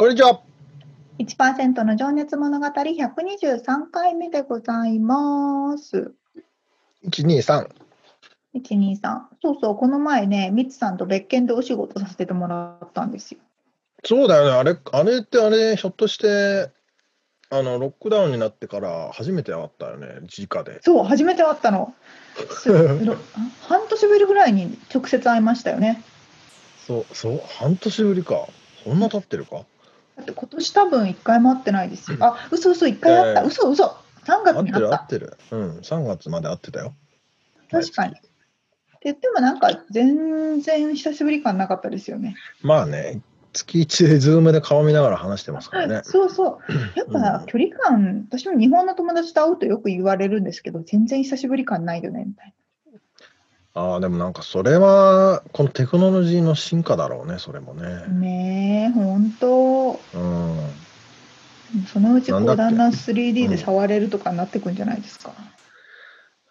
こんにちは。1%の情熱物語123回目でございます。一二三。123そうそうこの前ねミツさんと別件でお仕事させてもらったんですよそうだよね。あれ、あれってあれ、ひょっとして、あの、ロックダウンになってから初めて会ったよね、直で。そう初めて会ったの半年ぶりぐらいに直接会いましたよねそう、そう、半年ぶりか。そんな経ってるか？だって今年多分1回も会ってないですよ。あ嘘嘘1回会った、えー嘘嘘。3月に会った。合ってる。うん、三月まで会ってたよ。確かに。って言ってもなんか全然久しぶり感なかったですよね。まあね、月一でズームで顔見ながら話してますからね。そうそう。やっぱ距離感、私も日本の友達と会うとよく言われるんですけど全然久しぶり感ないよねみたいああ、でもなんかそれは、このテクノロジーの進化だろうね、それもなね。ねえ本当うん。そのうちこなんだんだん 3D で触れるとかになってくんじゃないですか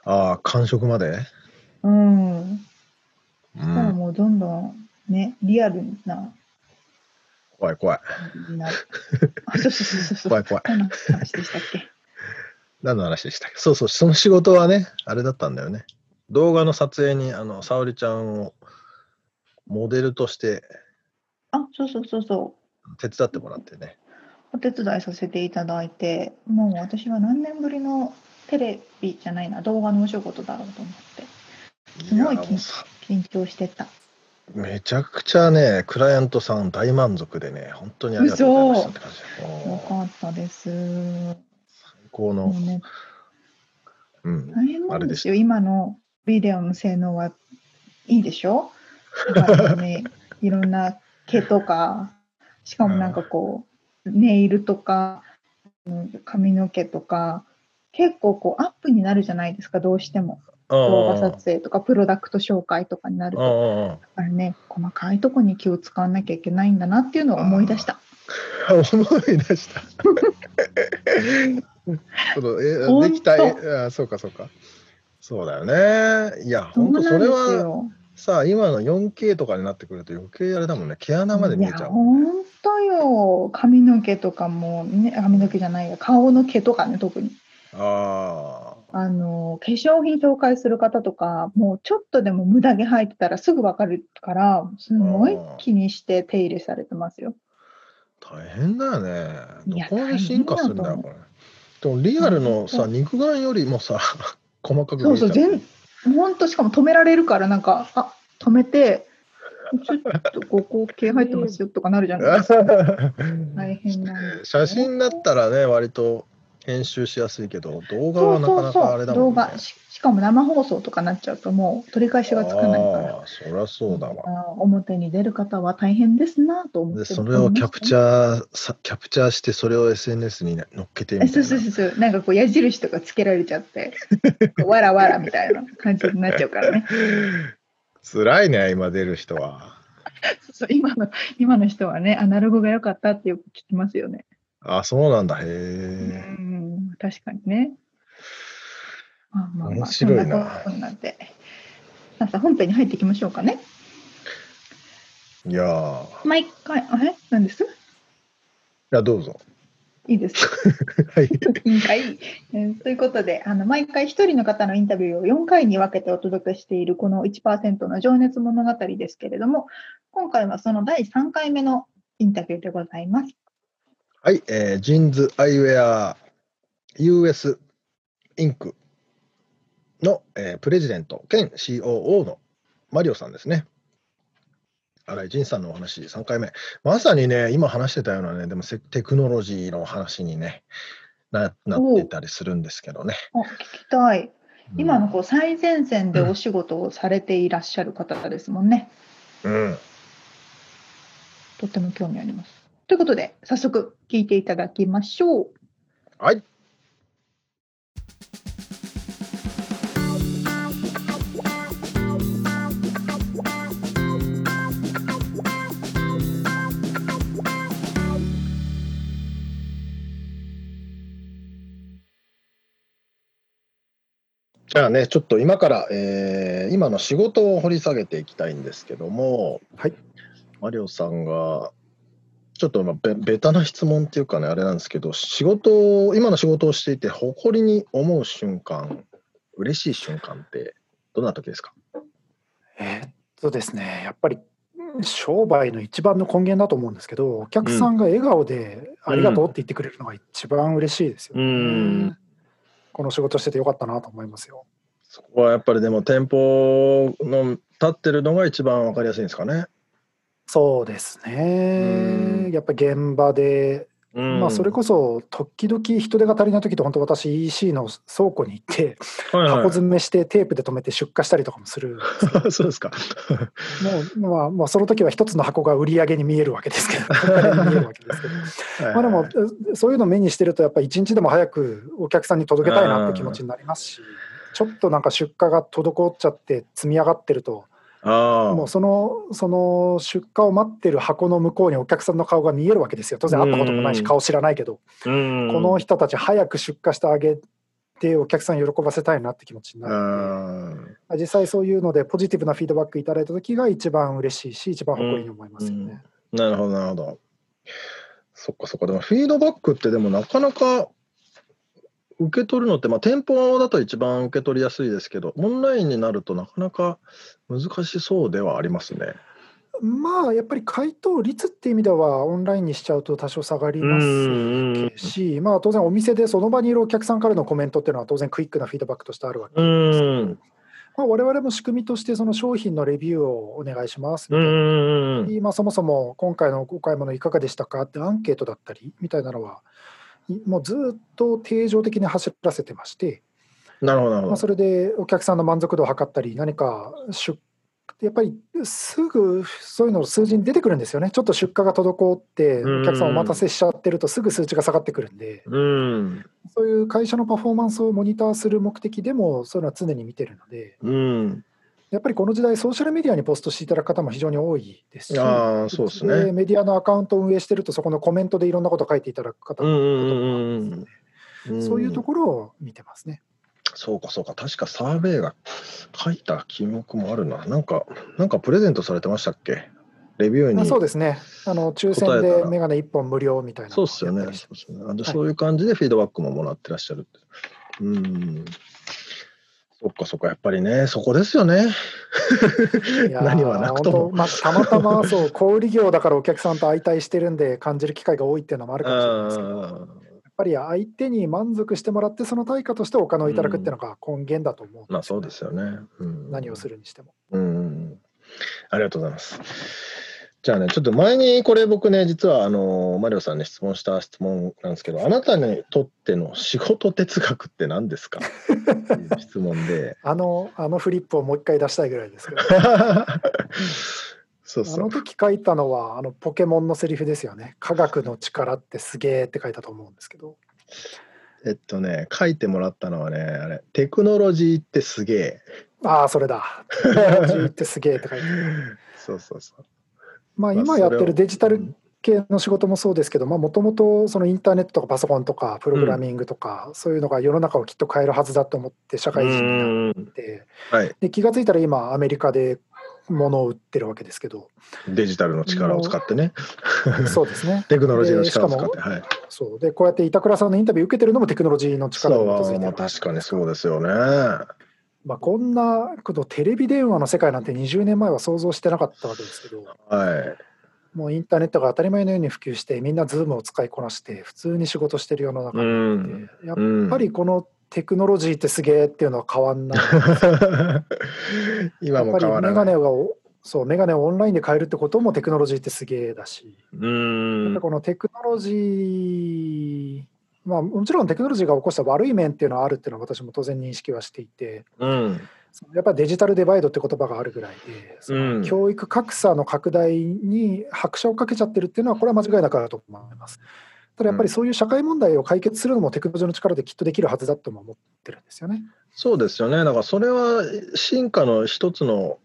ああ、感触まで？うん、うそしたらん。もうどんどんねリアルな怖い怖い。感じになる あそうそうそうそう怖い怖い。何の話でしたっけ？何の話でしたっけ？そうそう、その仕事はね、あれだったんだよね。動画の撮影に、あの、沙織ちゃんをモデルとしてあそうそうそうそう手伝ってもらってね。お手伝いさせていただいて、もう私は何年ぶりのテレビじゃないな、動画のお仕事だろうと思って、すごいやもうさ緊張してた。めちゃくちゃね、クライアントさん大満足でね、本当にありがとうございましたって感じ。よかったです。も最高のう、ね、うん。大変なんですよ、今のビデオの性能はいいでしょ？だからね、いろんな毛とか、しかもなんかこう、ネイルとか、うん髪の毛とか、結構こうアップになるじゃないですか、どうしても。動画撮影とかプロダクト紹介とかになるうんと、だからね、細かいとこに気を使わなきゃいけないんだなっていうのを思い出した。思い出した。できたえあそうかそうか。そうだよね。いや、本当それはよ。さあ、今の 4K とかになってくると余計あれだもんね。毛穴まで見えちゃう。本当よ。髪の毛とかも、ね、髪の毛じゃないや、顔の毛とかね、特に。ああの、化粧品紹介する方とか、もうちょっとでも無駄毛入ってたらすぐわかるから、すごい気にして手入れされてますよ。あ、大変だよね。どこまで進化するんだよ、これ。でもリアルのさ、うん肉眼よりもさ、細かくそうそう、全、本当しかも止められるから、なんか、あ、止めて、ちょっとここ毛入ってますよとかなるじゃないですか。大変なんですよ写真だったらね、割と編集しやすいけど、動画はなかなかあれだもんね。動画し、しかも生放送とかなっちゃうと、もう取り返しがつかないから。ああ、そりゃそうだわ。表に出る方は大変ですなと思ってで、それをキャプチャーさ、キャプチャーして、それを SNS に載っけてみたいな。そうそうそうそう、なんかこう矢印とかつけられちゃって、わらわらみたいな感じになっちゃうからね。辛いね、今出る人は。そうそう今の今の人はね、アナログが良かったってよく聞きますよね。あ、そうなんだ。へうえ。ん、確かにね。まあまあまあ、面白いなそんなことなんで。さあさあ本編に入っていきましょうかね。いや毎回、あれ？何です？や、どうぞ。いいです。はい。いいかい、えーということで、あの毎回一人の方のインタビューを4回に分けてお届けしているこの1%の情熱物語ですけれども、今回はその第3回目のインタビューでございます。はい、えージーンズアイウェア US インクの、えープレジデント兼 COO のマリオさんですね。新井仁さんのお話、3回目。まさにね、今話してたようなね、でもせテクノロジーの話にね、ななってたりするんですけどね。あ聞きたい。うん今のこう最前線でお仕事をされていらっしゃる方ですもんね。うん。とっても興味あります。ということで、早速聞いていただきましょう。はい。じゃあね、ちょっと今から、えー今の仕事を掘り下げていきたいんですけども、はい。マリオさんが、ちょっとまあべベタな質問っていうかね、あれなんですけど、仕事を、今の仕事をしていて、誇りに思う瞬間、嬉しい瞬間って、どんな時ですか？えーっとですね、やっぱりうん商売の一番の根源だと思うんですけど、お客さんが笑顔でありがとうって言ってくれるのが一番嬉しいですよね。うんこの仕事しててよかったなと思いますよ。そこはやっぱりでも、店舗の立ってるのが一番わかりやすいんですかね。そうですうね。やっぱり現場で、うんまあそれこそ時々人手が足りない時って本当私 EC の倉庫に行ってはいはい箱詰めしてテープで留めて出荷したりとかもする。そうですか。もうまあまあその時は一つの箱が売り上げに見えるわけですけど。まあでも、えそういうのを目にしてると、やっぱり一日でも早くお客さんに届けたいなって気持ちになりますし、ちょっとなんか出荷が滞っちゃって積み上がってると、もうそのその出荷を待ってる箱の向こうにお客さんの顔が見えるわけですよ。当然会ったこともないし、うん顔知らないけど、うんこの人たち早く出荷してあげて、お客さん喜ばせたいなって気持ちになるので。あ実際そういうのでポジティブなフィードバックいただいた時が一番嬉しいし一番誇りに思いますよね。ーなるほど、なるほど。そっかそっか。でも、フィードバックってでもなかなか受け取るのって、まあ、店舗だと一番受け取りやすいですけど、オンラインになるとなかなか難しそうではありますね。まあやっぱり回答率っていう意味ではオンラインにしちゃうと多少下がりますし、まあ当然お店でその場にいるお客さんからのコメントっていうのは当然クイックなフィードバックとしてあるわけうですけど、ん。まあ、我々も仕組みとしてその商品のレビューをお願いしますみうたいな。ん。今そもそも今回のお買い物いかがでしたかってアンケートだったりみたいなのはいもうずっと定常的に走らせてまして、なるほど、なるまあ、ほど。それでお客さんの満足度を測ったり何か出やっぱりすぐそういうの数字に出てくるんですよねちょっと出荷が滞ってうんお客さんお待たせしちゃってるとすぐ数値が下がってくるんでうん。そういう会社のパフォーマンスをモニターする目的でもそういうのは常に見てるのでうん。やっぱりこの時代ソーシャルメディアにポストしていただく方も非常に多いですしああ、そうですね。メディアのアカウントを運営してるとそこのコメントでいろんなことを書いていただく方も多いのでうん。そういうところを見てますね。そうかそうか、確かサーベイが書いた記憶もあるな。なんか、なんかプレゼントされてましたっけ？レビューに。あそうですね。あの抽選でメガネ1本無料みたいなそうっすよね。そうっすよねあでそういう感じでフィードバックももらってらっしゃる。うん。そっかそっか、やっぱりね、そこですよね。いやー 何はなくとも本当。まあ、たまたまそう 小売業だからお客さんと相対してるんで感じる機会が多いっていうのもあるかもしれないですけどやっぱり相手に満足してもらってその対価としてお金をいただくっていうのが根源だと思うねまあそうですよね。うん、何をするにしても。うん。ありがとうございます。じゃあね、ちょっと前にこれ僕ね、実はあのマリオさんに質問した質問なんですけど、あなたにとっての仕事哲学って何ですか？っていう質問で。あの あのフリップをもう一回出したいぐらいですけど そうそうあの。時書いたのはあのポケモンのセリフですよね。科学の力ってすげえって書いたと思うんですけど。えっとね、書いてもらったのはね、あれ、テクノロジーってすげえ。ああそれだ。テクノロジーってすげえって書いて。そうそうそう。まあ、まあ今やってるデジタル系の仕事もそうですけどもともとそのインターネットとかパソコンとかプログラミングとか、そういうのが世の中をきっと変えるはずだと思って社会人になうんってはい。で気が付いたら今アメリカで物を売ってるわけですけどデジタルの力を使ってね。そうですね テクノロジーの力を使って。ではい。そうでこうやって板倉さんのインタビュー受けてるのもテクノロジーの力に基づいそう、てるまあ確かにそうう、ですよね。まあ、こんなことテレビ電話の世界なんて20年前は想像してなかったわけですけどはい。もうインターネットが当たり前のように普及してみんなズームを使いこなして普通に仕事してる世の中うにん。やっうんぱりこのテクノロジーってすげえっていうのは変わんない。今も変わらやっぱりメガネない。をそうメガネをオンラインで買えるってこともテクノロジーってすげえだし、うーんこのテクノロジー、まあ、もちろんテクノロジーが起こした悪い面っていうのはあるっていうのは私も当然認識はしていて、うんやっぱりデジタルデバイドって言葉があるぐらいで、教育格差の拡大に拍車をかけちゃってるっていうのは、これは間違いなくあると思います。ただやっぱりそういう社会問題を解決するのもテクノロジーの力できっとできるはずだとも思ってるんですよね。そうですよね。だからそれは進化の一つの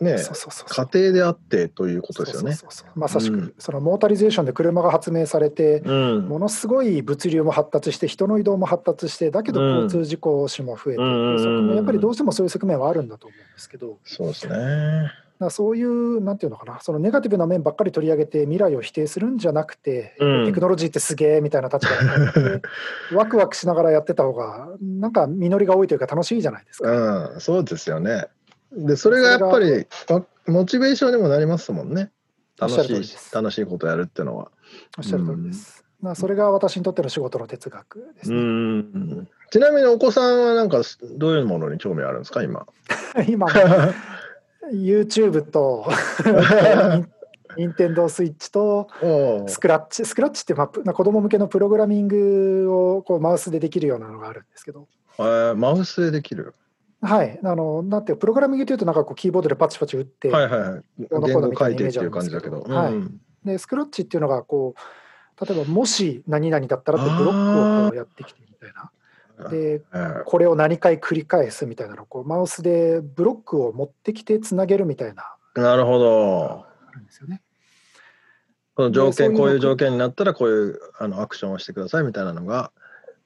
ねそうそうそう過程であってということですよね。そうそうそうまさしく、うんそのモータリゼーションで車が発明されて、うんものすごい物流も発達して人の移動も発達してだけどうん交通事故死も増えてってうんいう側面やっぱりどうしてもそういう側面はあるんだと思うんですけどそうですね。らそういうなんていうのかなそのネガティブな面ばっかり取り上げて未来を否定するんじゃなくて、うんテクノロジーってすげえみたいな立場になって ワクワクしながらやってた方がなんか実りが多いというか楽しいじゃないですか。うん、そうですよね。で、それがやっぱりわモチベーションにもなりますもんね。楽しい楽しいことやるっていうのは。おっしゃる通りです。まあそれが私にとっての仕事の哲学ですうね。ん。ちなみにお子さんはなんかどういうものに興味あるんですか今？今 YouTube と任天堂スイッチとおスクラッチスクラッチってまあプ子供向けのプログラミングをこうマウスでできるようなのがあるんですけどえーマウスでできる？はいあのなんていうプログラミングというとなんかこうキーボードでパチパチ打って、はいはいはい。言語書いてっていう感じだけど。イメージあるんですでスクラッチっていうのがこう例えばもし何々だったらってブロックをこうやってきてみたいなうんでえーこれを何回繰り返すみたいなのをこうマウスでブロックを持ってきてつなげるみたいななるほど。あるんですよね。この条件こういう条件になったらこういうあのアクションをしてくださいみたいなのが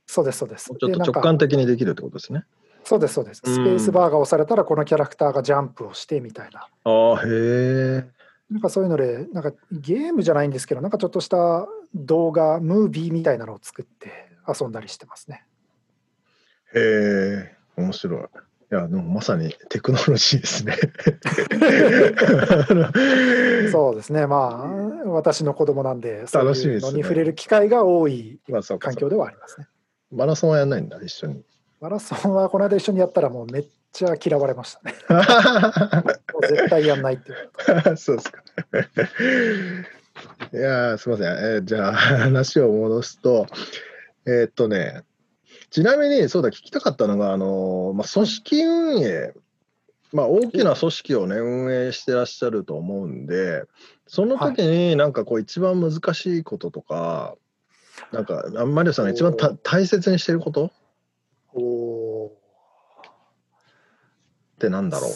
そうですそうです。ちょっと直感的にできるってことですね。そうですそうです。うんスペースバーが押されたらこのキャラクターがジャンプをしてみたいな。ああへえ。なんかそういうので、なんかゲームじゃないんですけど、なんかちょっとした動画、ムービーみたいなのを作って遊んだりしてますね。へえ、面白い。いや、でもまさにテクノロジーですね。そうですね、まあ、私の子供なんで、そういう楽しみですねのに触れる機会が多い環境ではありますね。マラソンはやんないんだ、一緒に。マラソンはこの間一緒にやったらもうめっちゃ嫌われましたね。も う絶対やんないって。そうですか。いやーすみません。えーじゃあ話を戻すと、えーっとね、ちなみにそうだ聞きたかったのが、あのーまあ、組織運営、まあ、大きな組織をね運営してらっしゃると思うんで、その時になんかこう一番難しいこととか、なんかあマリオさんが一番大切にしてること？おーってなんだろう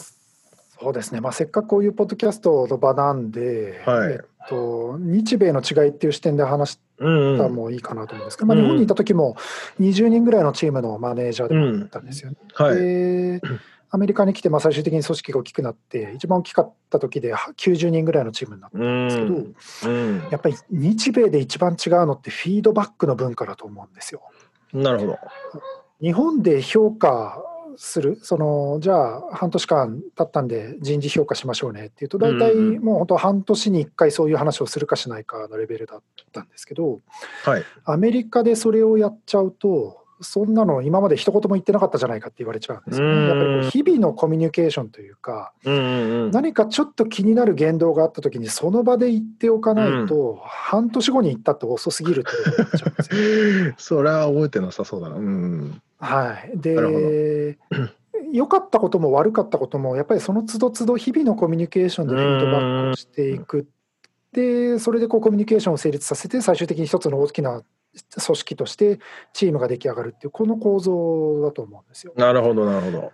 そうですね、まあ、せっかくこういうポッドキャストの場なんで、はいえっと、日米の違いっていう視点で話しうんうんたらもういいかなと思うんですけど、まあ、うん日本にいた時も20人ぐらいのチームのマネージャーでもあったんですよね。はい。で アメリカに来てまあ最終的に組織が大きくなって一番大きかった時では90人ぐらいのチームになったうんですけどんうんやっぱり日米で一番違うのってフィードバックの文化だと思うんですよ。なるほど。日本で評価するそのじゃあ半年間経ったんで人事評価しましょうねっていうと大体もう本当半年に1回そういう話をするかしないかのレベルだったんですけどはい。アメリカでそれをやっちゃうとそんなの今まで一言も言ってなかったじゃないかって言われちゃうんですようんね。やっぱりこう日々のコミュニケーションというか。何かちょっと気になる言動があった時にその場で言っておかないと半年後に言ったって遅すぎるってことになっちゃうんですよ。それは覚えてなさそうだな。うん。はい、で 良かったことも悪かったこともやっぱりその都度都度日々のコミュニケーションでフィードバックをしていくでそれでこうコミュニケーションを成立させて最終的に一つの大きな組織としてチームが出来上がるっていうこの構造だと思うんですよ。なるほど、なるほど。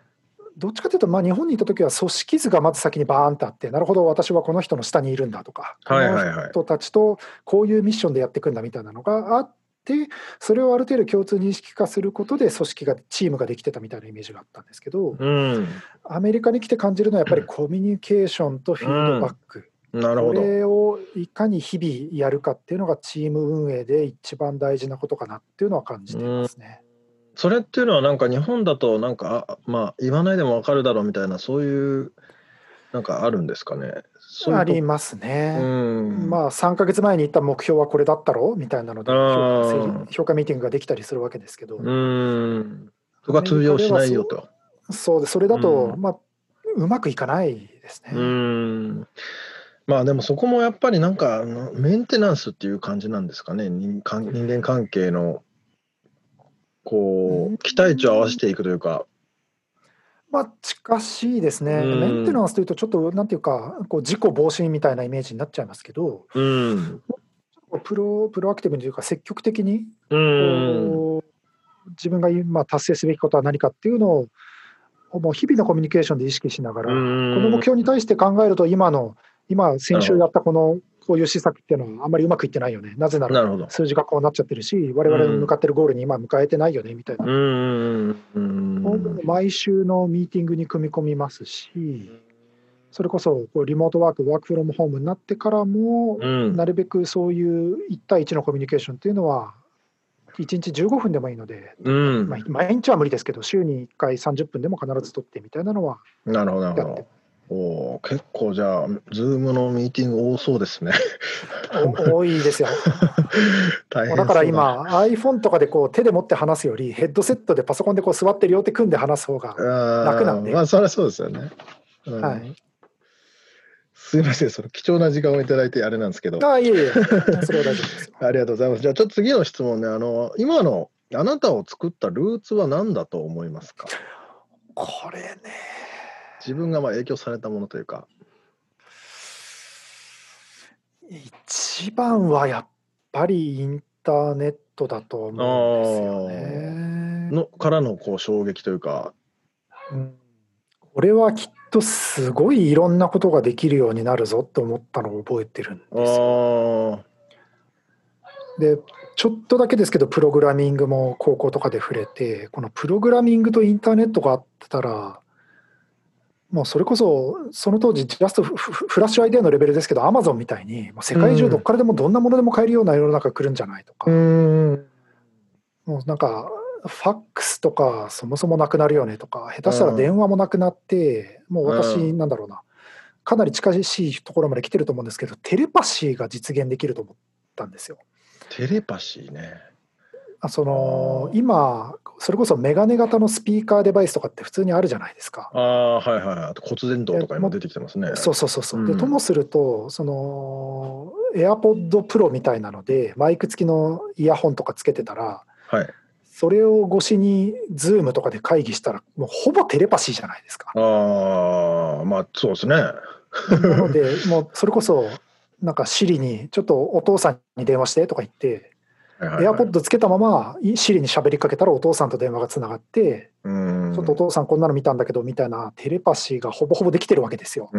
どっちかというと、まあ、日本にいた時は組織図がまず先にバーンとあってなるほど私はこの人の下にいるんだとか、はいはいはいこの人たちとこういうミッションでやっていくんだみたいなのがあってそれをある程度共通認識化することで組織がチームができてたみたいなイメージがあったんですけどうん。アメリカに来て感じるのはやっぱりコミュニケーションとフィードバック、こなるほど。れをいかに日々やるかっていうのがチーム運営で一番大事なことかなっていうのは感じていますね。それっていうのはなんか日本だとなんかあまあ言わないでもわかるだろうみたいなそういうなんかあるんですかね？そうありますね。うん。まあ3か月前に言った目標はこれだったろ？うみたいなので評価評価ミーティングができたりするわけですけど、うん。そこは通用しないよと。そうでそれだと、うんまあうまくいかないですね。うんまあでもそこもやっぱりなんかメンテナンスっていう感じなんですかね？人間人間関係のこう期待値を合わせていくというか。まあ近しいですね。うん。メンテナンスというとちょっとなんていうかこう事故防止みたいなイメージになっちゃいますけど、うん。プロプロアクティブにというか積極的にうん。こう自分が今達成すべきことは何かっていうのをもう日々のコミュニケーションで意識しながら、こうん。の目標に対して考えると今の今先週やったこのこういう施策っていうのはあんまりうまくいってないよね。なぜなら。数字がこうなっちゃってるし我々の向かってるゴールに今迎えてないよねみたいな、うんうん毎週のミーティングに組み込みますしそれこそこうリモートワーク work from home になってからも、うん。なるべくそういう1対1のコミュニケーションっていうのは1日15分でもいいので、うん。まあ、毎日は無理ですけど週に1回30分でも必ず取ってみたいなのはなるほどなるやっておー結構じゃあ、 Zoom のミーティング多そうですね。お多いですよ。大変だから今 iPhone とかでこう手で持って話すよりヘッドセットでパソコンでこう座って両手組んで話す方が、楽楽なんでまあ、そりゃそうですよね。うんはい、すいません、その貴重な時間をいただいてあれなんですけど。ああいえいえそれは大丈夫ですよ。ありがとうございます。じゃあ、ちょっと次の質問ね、あの、今のあなたを作ったルーツは何だと思いますか？これね自分がまあ影響されたものというか。一番はやっぱりインターネットだと思うんですよね。のからのこう衝撃というか。うんこれはきっとすごいいろんなことができるようになるぞって思ったのを覚えてるんあですよ。ーでちょっとだけですけどプログラミングも高校とかで触れてこのプログラミングとインターネットがあってたらもうそれこそその当時ジャストフラッシュアイデアのレベルですけどアマゾンみたいに世界中どっからでもどんなものでも買えるような世の中来るんじゃないとか、うん。もうなんかファックスとかそもそもなくなるよねとか下手したら電話もなくなって、もう私、うなんだろうなかなり近しいところまで来てると思うんですけどテレパシーが実現できると思ったんですよ。テレパシーね。あその今それこそメガネ型のスピーカーデバイスとかって普通にあるじゃないですか。ああ、はいはいはい。あと骨伝導とか今出てきてますね。そうそうそうそう。うんでともするとその AirPod Pro みたいなのでマイク付きのイヤホンとかつけてたらはい。それを越しに Zoom とかで会議したらもうほぼテレパシーじゃないですか。ああ、まあそうですね。なのでもうそれこそなんか Siri にちょっとお父さんに電話してとか言ってはいはいはい AirPod つけたまま Siri に喋りかけたらお父さんと電話がつながってうん。ちょっとお父さんこんなの見たんだけどみたいなテレパシーがほぼほぼできてるわけですよ。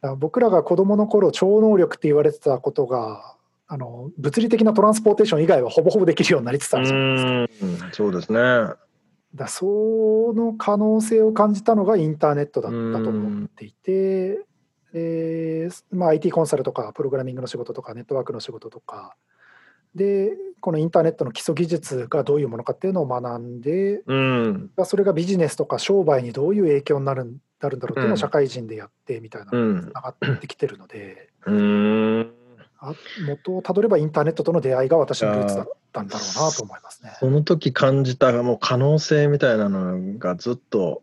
ら僕らが子供の頃超能力って言われてたことがあの物理的なトランスポーテーション以外はほぼほぼできるようになりつつあるじゃないですか。うんそうですね。だその可能性を感じたのがインターネットだったと思っていて、でまあ、IT コンサルとかプログラミングの仕事とかネットワークの仕事とかでこのインターネットの基礎技術がどういうものかっていうのを学んでうん。それがビジネスとか商売にどういう影響になるなるんだろうっていうのを社会人でやってみたいなうんのがつながってきてるので。うん。あ元をたどればインターネットとの出会いが私のルーツだったんだろうなと思いますね。その時感じたもう可能性みたいなのがずっと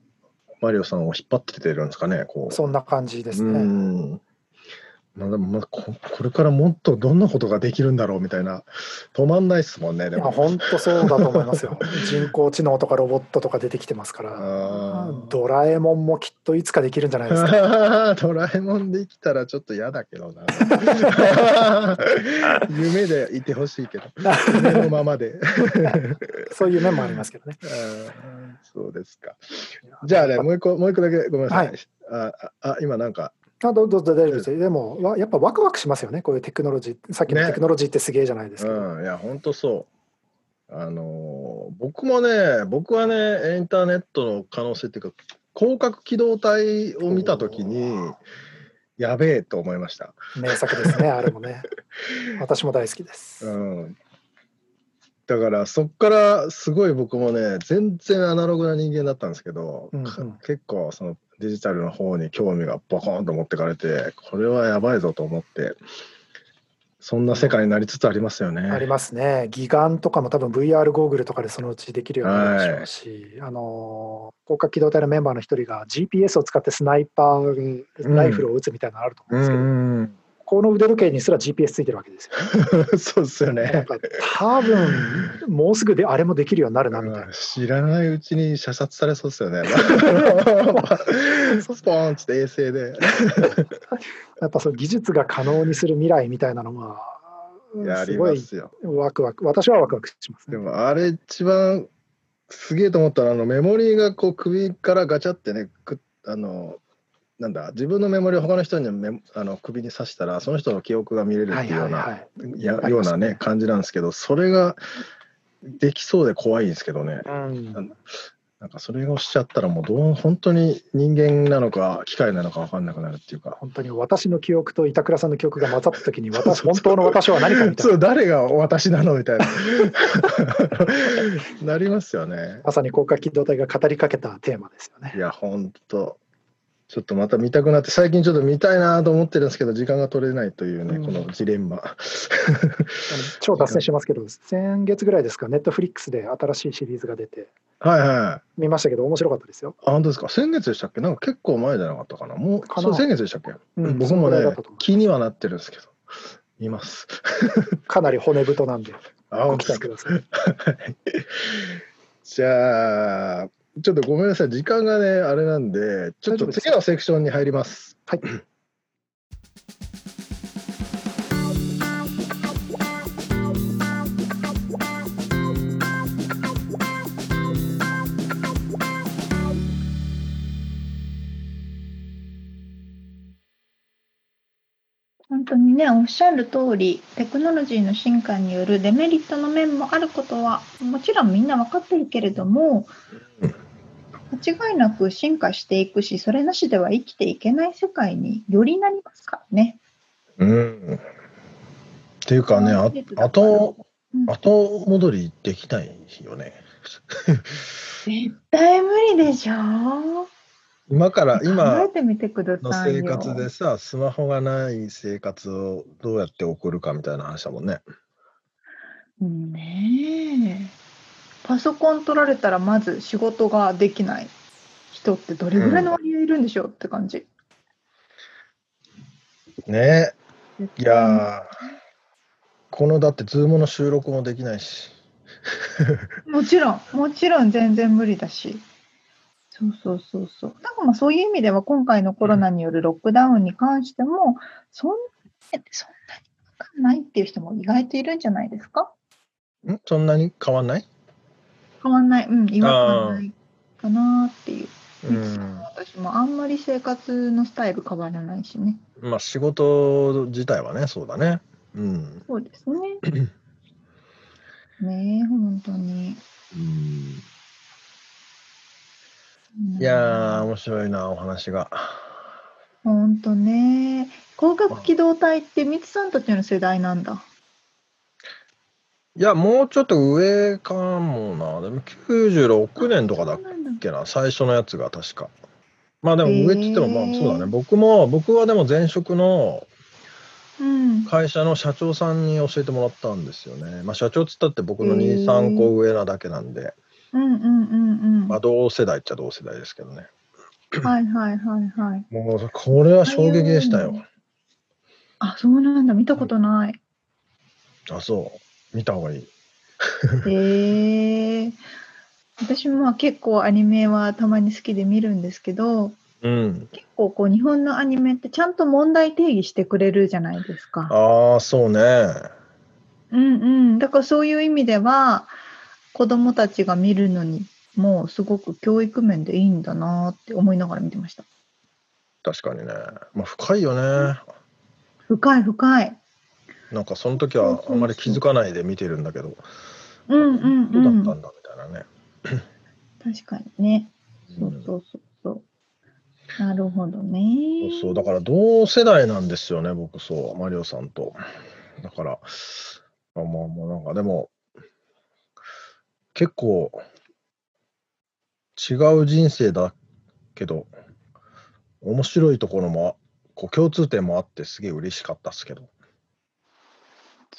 マリオさんを引っ張っててるんですかね。こう。そんな感じですうね。ん。まあ、でもまあここれからもっとどんなことができるんだろうみたいな止まんないですもんねでも。本当そうだと思いますよ。人工知能とかロボットとか出てきてますからドラえもんもきっといつかできるんじゃないですか。ドラえもんできたらちょっと嫌だけどな。夢でいてほしいけど、夢のままで。そういう面もありますけどね。そうですか。じゃあね、もう一個、もう一個だけごめんなさい。はいああ、今なんか、あどうどうぞ大丈夫ですよ。でもわやっぱワクワクしますよね。こういうテクノロジー。さっきのねテクノロジーってすげえじゃないですか。うん、いや、本当そう。あのー僕もね、僕はね、インターネットの可能性っていうか、広角機動隊を見たときに、やべえと思いました。名作ですね、あれもね。私も大好きです。うん、だからそっからすごい僕もね全然アナログな人間だったんですけど、うんうんか結構そのデジタルの方に興味がボコーンと持ってかれてこれはやばいぞと思ってそんな世界になりつつありますよね。ありますね。義眼とかも多分 VR ゴーグルとかでそのうちできるようになるでしょうし、あの広角機動隊のメンバーの一人が GPS を使ってスナイパーライフルを撃つみたいなのあると思うんですけど、うんこの腕時計にすら GPS ついてるわけですよ。そうですよね。か多分もうすぐであれもできるようになるなみたいな。知らないうちに射殺されそうですよね。スポーンって衛星で。やっぱその技術が可能にする未来みたいなのは、すごいますよ。ワクワク、私はワクワクしますね。でもあれ一番すげえと思ったのはあのメモリーがこう首からガチャってねくあのなんだ自分のメモリーを他の人にメあの首に刺したらその人の記憶が見れるっはいていうような、はいはい。い。やようなね感じなんですけどそれができそうで怖いんですけどね。うん、なんかそれをしちゃったらもうどう本当に人間なのか機械なのか分かんなくなるっていうか。本当に私の記憶と板倉さんの記憶が混ざった時に私 本当の私は何かみたいな。そう誰が私なのみたいな。なりますよね。まさに広角機動隊が語りかけたテーマですよね。い。や本当ちょっとまた見たくなって最近ちょっと見たいなと思ってるんですけど時間が取れないというね、うん。このジレンマ。超脱線しますけど、先月ぐらいですか、ネットフリックスで新しいシリーズが出て、はいはい。見ましたけど、面白かったですよ。あ本当ですか？先月でしたっけ？なんか結構前じゃなかったかな。もうかな。そう先月でしたっけ、うん僕もね気にはなってるんですけど。見ます。かなり骨太なんで、あご期待ください。じゃあちょっとごめんなさい時間がねあれなんでちょっと次のセクションに入ります。はい。本当にねおっしゃる通りテクノロジーの進化によるデメリットの面もあることはもちろんみんな分かってるけれども間違いなく進化していくしそれなしでは生きていけない世界によりなりますからね。うんっていうかねあ後うん後戻りできないよね絶対無理でしょ今から考今の。生活でさスマホがない生活をどうやって送るかみたいな話だもんねねえパソコン取られたらまず仕事ができない人ってどれぐらいの割合いるんでしょうって感じ。ねいやーこのだってズームの収録もできないしもちろんもちろん全然無理だし。そうそうそうそう。なんかまあそういう意味では今回のコロナによるロックダウンに関してもそんなにそんなにかかんないっていう人も意外といるんじゃないですか？ん？そんなに変わんない？変わんない、うん、違和感ないかなっていう。うん私もあんまり生活のスタイル変わらないしね。まあ仕事自体はねそうだねうんそうですね。ねえ、本当に。うんうんいやー面白いなお話が本当ね。広角機動隊ってミツさんたちの世代なんだ。いやもうちょっと上かもなでも96年とかだっけな最初のやつが確かまあでも上って言ってもまあそうだね僕も僕はでも前職のうん。会社の社長さんに教えてもらったんですよね。まあ、社長っつったって僕のへー2、3個上なだけなんで、うんうんうんまあ、同世代っちゃ同世代ですけどね。うん。はいはいはいはい。もうこれは衝撃でしたよ。あ、そうなんだ。見たことない。あ、そう。見た方がいい。へえ。私もまあ結構アニメはたまに好きで見るんですけど、うん。結構こう日本のアニメってちゃんと問題定義してくれるじゃないですか。ああ、そうね。うんうん。だからそういう意味では子供たちが見るのにもうすごく教育面でいいんだなって思いながら見てました。確かにね。まあ、深いよね。深い深い。なんかその時はあんまり気づかないで見てるんだけど、うんうんどうだうん。ったんだみたいなね。確かにね。そううんそうそうそう。なるほどね。そうそうだから同世代なんですよね僕そうマリオさんとだからあまあもうなんかでも結構違う人生だけど面白いところもこう共通点もあってすげえ嬉しかったっすけど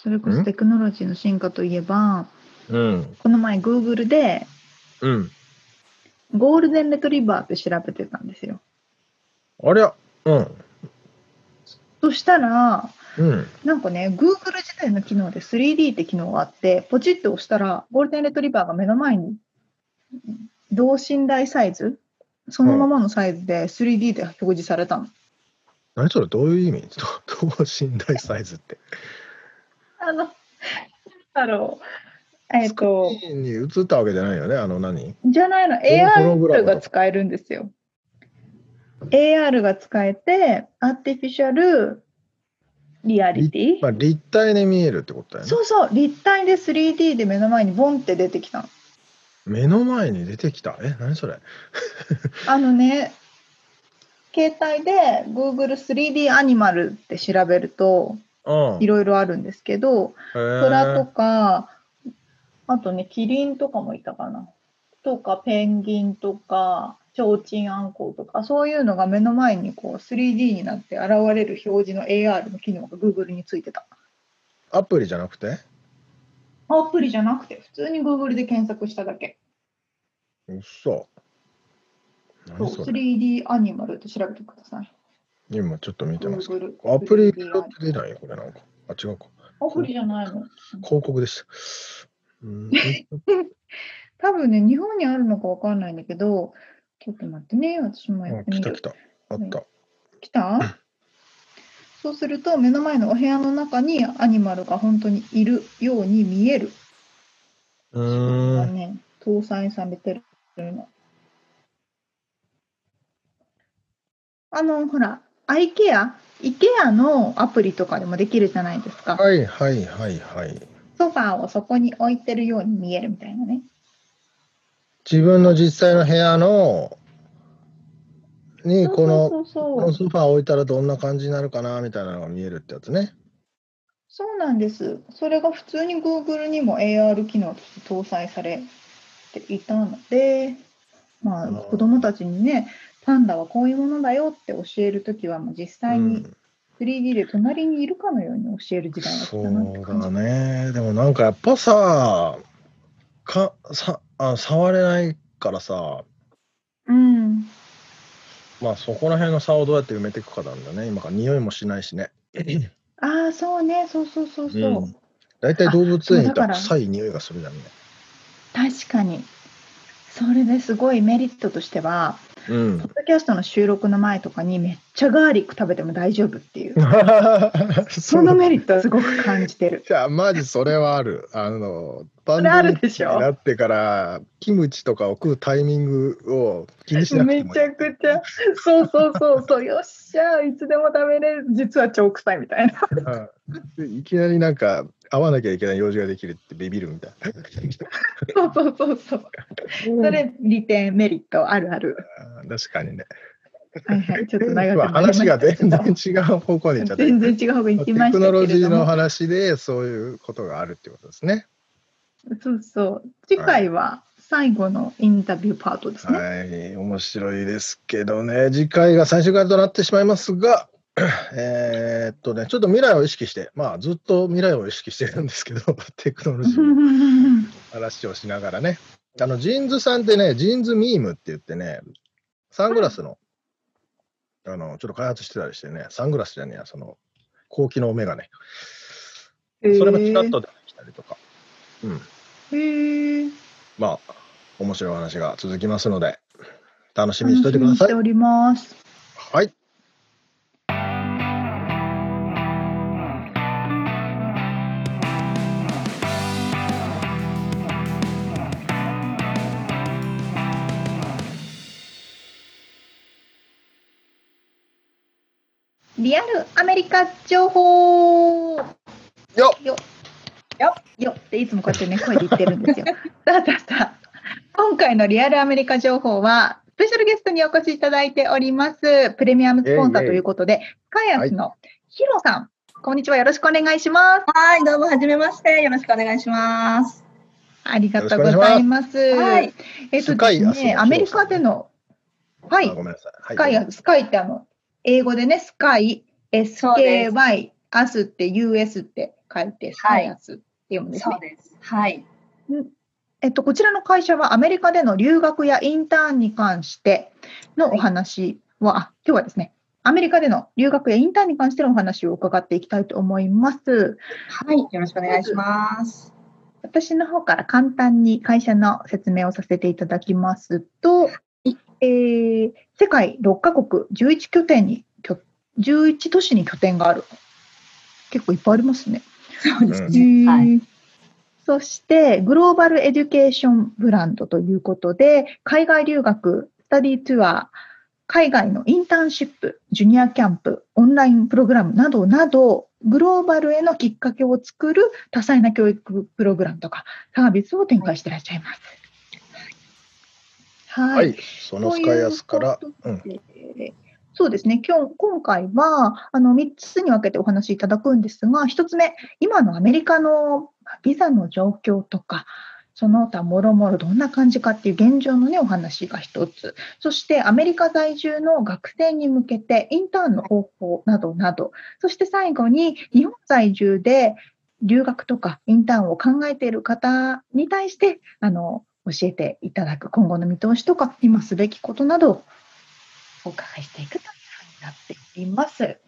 それこそテクノロジーの進化といえば、うん。この前 Google でうん。ゴールデンレトリバーって調べてたんですよ。ありゃ、うん。そしたら、うん。なんかね、Google 自体の機能で 3D って機能があって、ポチッと押したら、ゴールデンレトリバーが目の前に同身大サイズ、そのままのサイズで 3D で表示されたの。何それ？どういう意味？ど等身大サイズって。あの、だろう。えっ、と、スクリーンに映ったわけじゃないよね、あの何？じゃないの、AR が使えるんですよ。AR が使えて、アーティフィシャルリアリティ、まあ、立体で見えるってことだよね。そうそう、立体で 3D で目の前にボンって出てきたの。目の前に出てきた？え、何それ？あのね、携帯で Google 3D アニマルって調べるとうん。いろいろあるんですけど、へー虎とか、あとね、キリンとかもいたかな。とか、ペンギンとか、チョウチンアンコウとか、そういうのが目の前にこう 3D になって現れる表示の AR の機能が Google についてた。アプリじゃなくて？アプリじゃなくて、普通に Google で検索しただけ。うっそ。そう何それ 3D アニマルって調べてください。今ちょっと見てますけど。アプリ 3D って出ない？よ、これなんか。あ、違うか。アプリじゃないの。広告でした。うん、多分ね、日本にあるのかわかんないんだけど、ちょっと待ってね、私もやあってみる。来た来た。あった。来た？そうすると、目の前のお部屋の中にアニマルが本当にいるように見えるうん。がね、搭載されてるの。あの、ほら、IKEA、IKEA のアプリとかでもできるじゃないですか。はいはいはいはい。ソファーをそこに置いてるように見えるみたいなね。自分の実際の部屋のにこのこ。のソファー置いたらどんな感じになるかなみたいなのが見えるってやつね。そうなんです。それが普通に Google にも AR 機能として搭載されていたので、まあ、子供たちにね、パンダはこういうものだよって教えるときは、もう実う際にん、3D で隣にいるかのように教える時代が来そたなってう感じだ。ね。でもなんかやっぱさ、かさあ触れないからさ、うん。まあそこら辺の差をどうやって埋めていくかなんだね。今から匂いもしないしね。ああ、そうね、そうそうそうそう。うん大体動物園行ったら臭い匂いがするじゃんね。確かに。それですごいメリットとしては、うんポッ。ドキャストの収録の前とかにめっちゃガーリック食べても大丈夫っていう、そそのメリットはすごく感じてる。いや、マジそれはある。あの、パンれあるデミックでしょになってから、キムチとかを食うタイミングを気にしなくてもいい。めちゃくちゃ、そうそうそうそう、よっしゃ、いつでも食べれる、実は超臭いみたいな。うんいきなりなんか、会わなきゃいけない用事ができるってビビるみたいな。そうそうそうそう。それ、利点、メリットあるある。うん確かにね。はいはい、ちょっと長く話が全然け違う方向に行っちゃどった。全然違う方が行きまテクノしたけれロジーの。話でそういうことがあるってことですね。そうそう。次回は最後のインタビューパートですね。はい、面白いですけどね、次回が最終回となってしまいますが、えーっとね、ちょっと未来を意識して、まあずっと未来を意識してるんですけど、テクノロジーの 話をしながらね、あの JINS さんってね、 JINS MEME って言ってね、サングラスの、あのちょっと開発してたりしてね、サングラスじゃねえや、その高機能メガネ、それもちらっと出てきたりとか、うん、へえ。まあ、面白い話が続きますので、楽しみにしておいてください楽しみにして。おります。はい。リアルアメリカ情報。よっ。よよよっ。ていつもこうやってね声で言ってるんですよ。さあさあさあ。今回のリアルアメリカ情報はスペシャルゲストにお越しいただいておりますプレミアムスポンサーということでスカイアスのヒロさん、こんにちは。よろしくお願いします。はい、どうもはじめまして。よろしくお願いします。ありがとうございます。はい。えっとですね、アメリカでのはい。あごめんなさい。はい。スカイアス、スカイってあの英語でねスカイ SKY アスって US って書いて、スカイアスって読むんですね。そうです。はい。えっと、こちらの会社はアメリカでの留学やインターンに関してのお話は、あ今日はですね、アメリカでの留学やインターンに関してのお話を伺っていきたいと思います。はい。よろしくお願いします。私の方から簡単に会社の説明をさせていただきますと、えー世界6カ国11拠点に、拠11都市に拠点がある。結構いっぱいありますね。そうですへね。ーはい。そして、グローバルエデュケーションブランドということで、海外留学、スタディトゥアー、海外のインターンシップ、ジュニアキャンプ、オンラインプログラムなどなど、グローバルへのきっかけを作る多彩な教育プログラムとかサービスを展開していらっしゃいます。はい。はい、そのスカイアスから、そうですね、今日今回はあの3つに分けてお話しいただくんですが、1つ目、今のアメリカのビザの状況とか、その他もろもろどんな感じかっていう現状のね、お話が1つ、そしてアメリカ在住の学生に向けてインターンの方法などなど、そして最後に日本在住で留学とかインターンを考えている方に対して、あの教えていただく今後の見通しとか、今すべきことなどをお伺いしていくというふうになっています。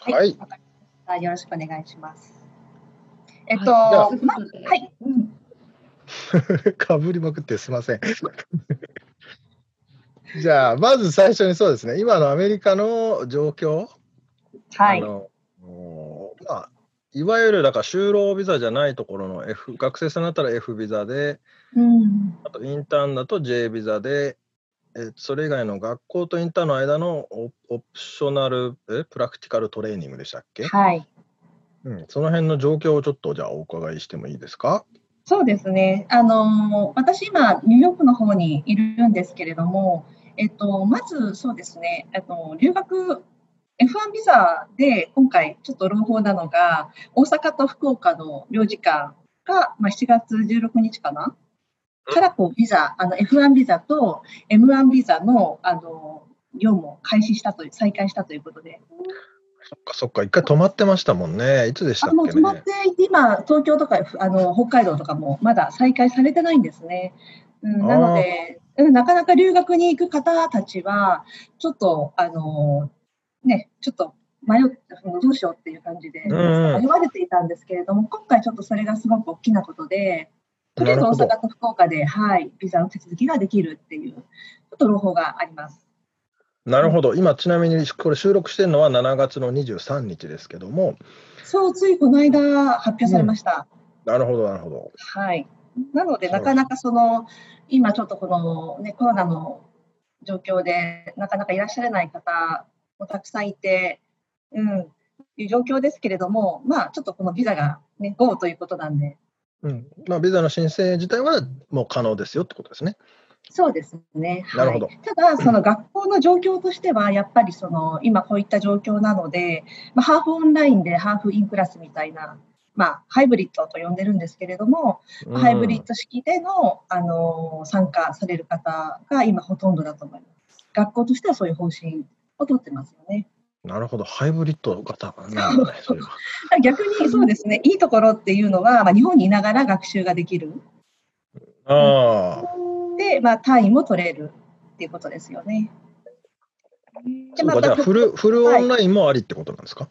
はいわかりましたよろしくお願いします。えっと、はいまはい。うん かぶりまくってすみません。じゃあ、まず最初にそうですね、今のアメリカの状況、はい。いわゆるだから就労ビザじゃないところの F、学生さんだったら F ビザで、うんあとインターンだと J ビザで、えそれ以外の学校とインターンの間のオオプショナルえプラクティカルトレーニングでしたっけ、はい。うん、その辺の状況をちょっとじゃあお伺いしてもいいですか？そうですね。あの、私今、ニューヨークの方にいるんですけれども、えっと、まずそうですね、あの留学、F1 ビザで今回ちょっと朗報なのが、大阪と福岡の領事館が、まあ、7月16日かな？からこうビザ、あの F1 ビザと M1 ビザのあの業務を開始したという、再開したということで、そっかそっか、一回止まってましたもんね。いつでしたっけあもう止まっねて今、東京とかあの北海道とかもまだ再開されてないんですね。うん、なので、うん、なかなか留学に行く方たちは、ちょっと、あのね、ちょっと迷って、どうしようっていう感じで、うんうん迷われていたんですけれども、今回ちょっとそれがすごく大きなことで、とりあえず大阪と福岡で、はい、ビザの手続きができるっていう、ちょっと朗報があります。なるほど、今ちなみにこれ収録してるのは7月の23日ですけども、そう、ついこの間発表されました。なるほど、なるほど。はい。なので、なかなかその、今ちょっとこの、ね、コロナの状況で、なかなかいらっしゃらない方もたくさんいて、うん、いう状況ですけれども、まあ、ちょっとこのビザが、ね、GO ということなんで、うんまあ、ビザの申請自体はもう可能ですよってことですね。そうですね。なるほどはい、ただ、その学校の状況としては、やっぱりその今こういった状況なので、まあ、ハーフオンラインでハーフインクラスみたいな、まあ、ハイブリッドと呼んでるんですけれども、うんハイブリッド式での、あの参加される方が今ほとんどだと思います。学校としてはそういう方針を取ってますよね。なるほど、ハイブリッド型なんだね、それは。逆にそうですね、いいところっていうのは、まあ、日本にいながら学習ができる。ああ、で、まあ、単位も取れるっていうことですよね。でそうか、じゃあフルフルオンラインもありってことなんですか、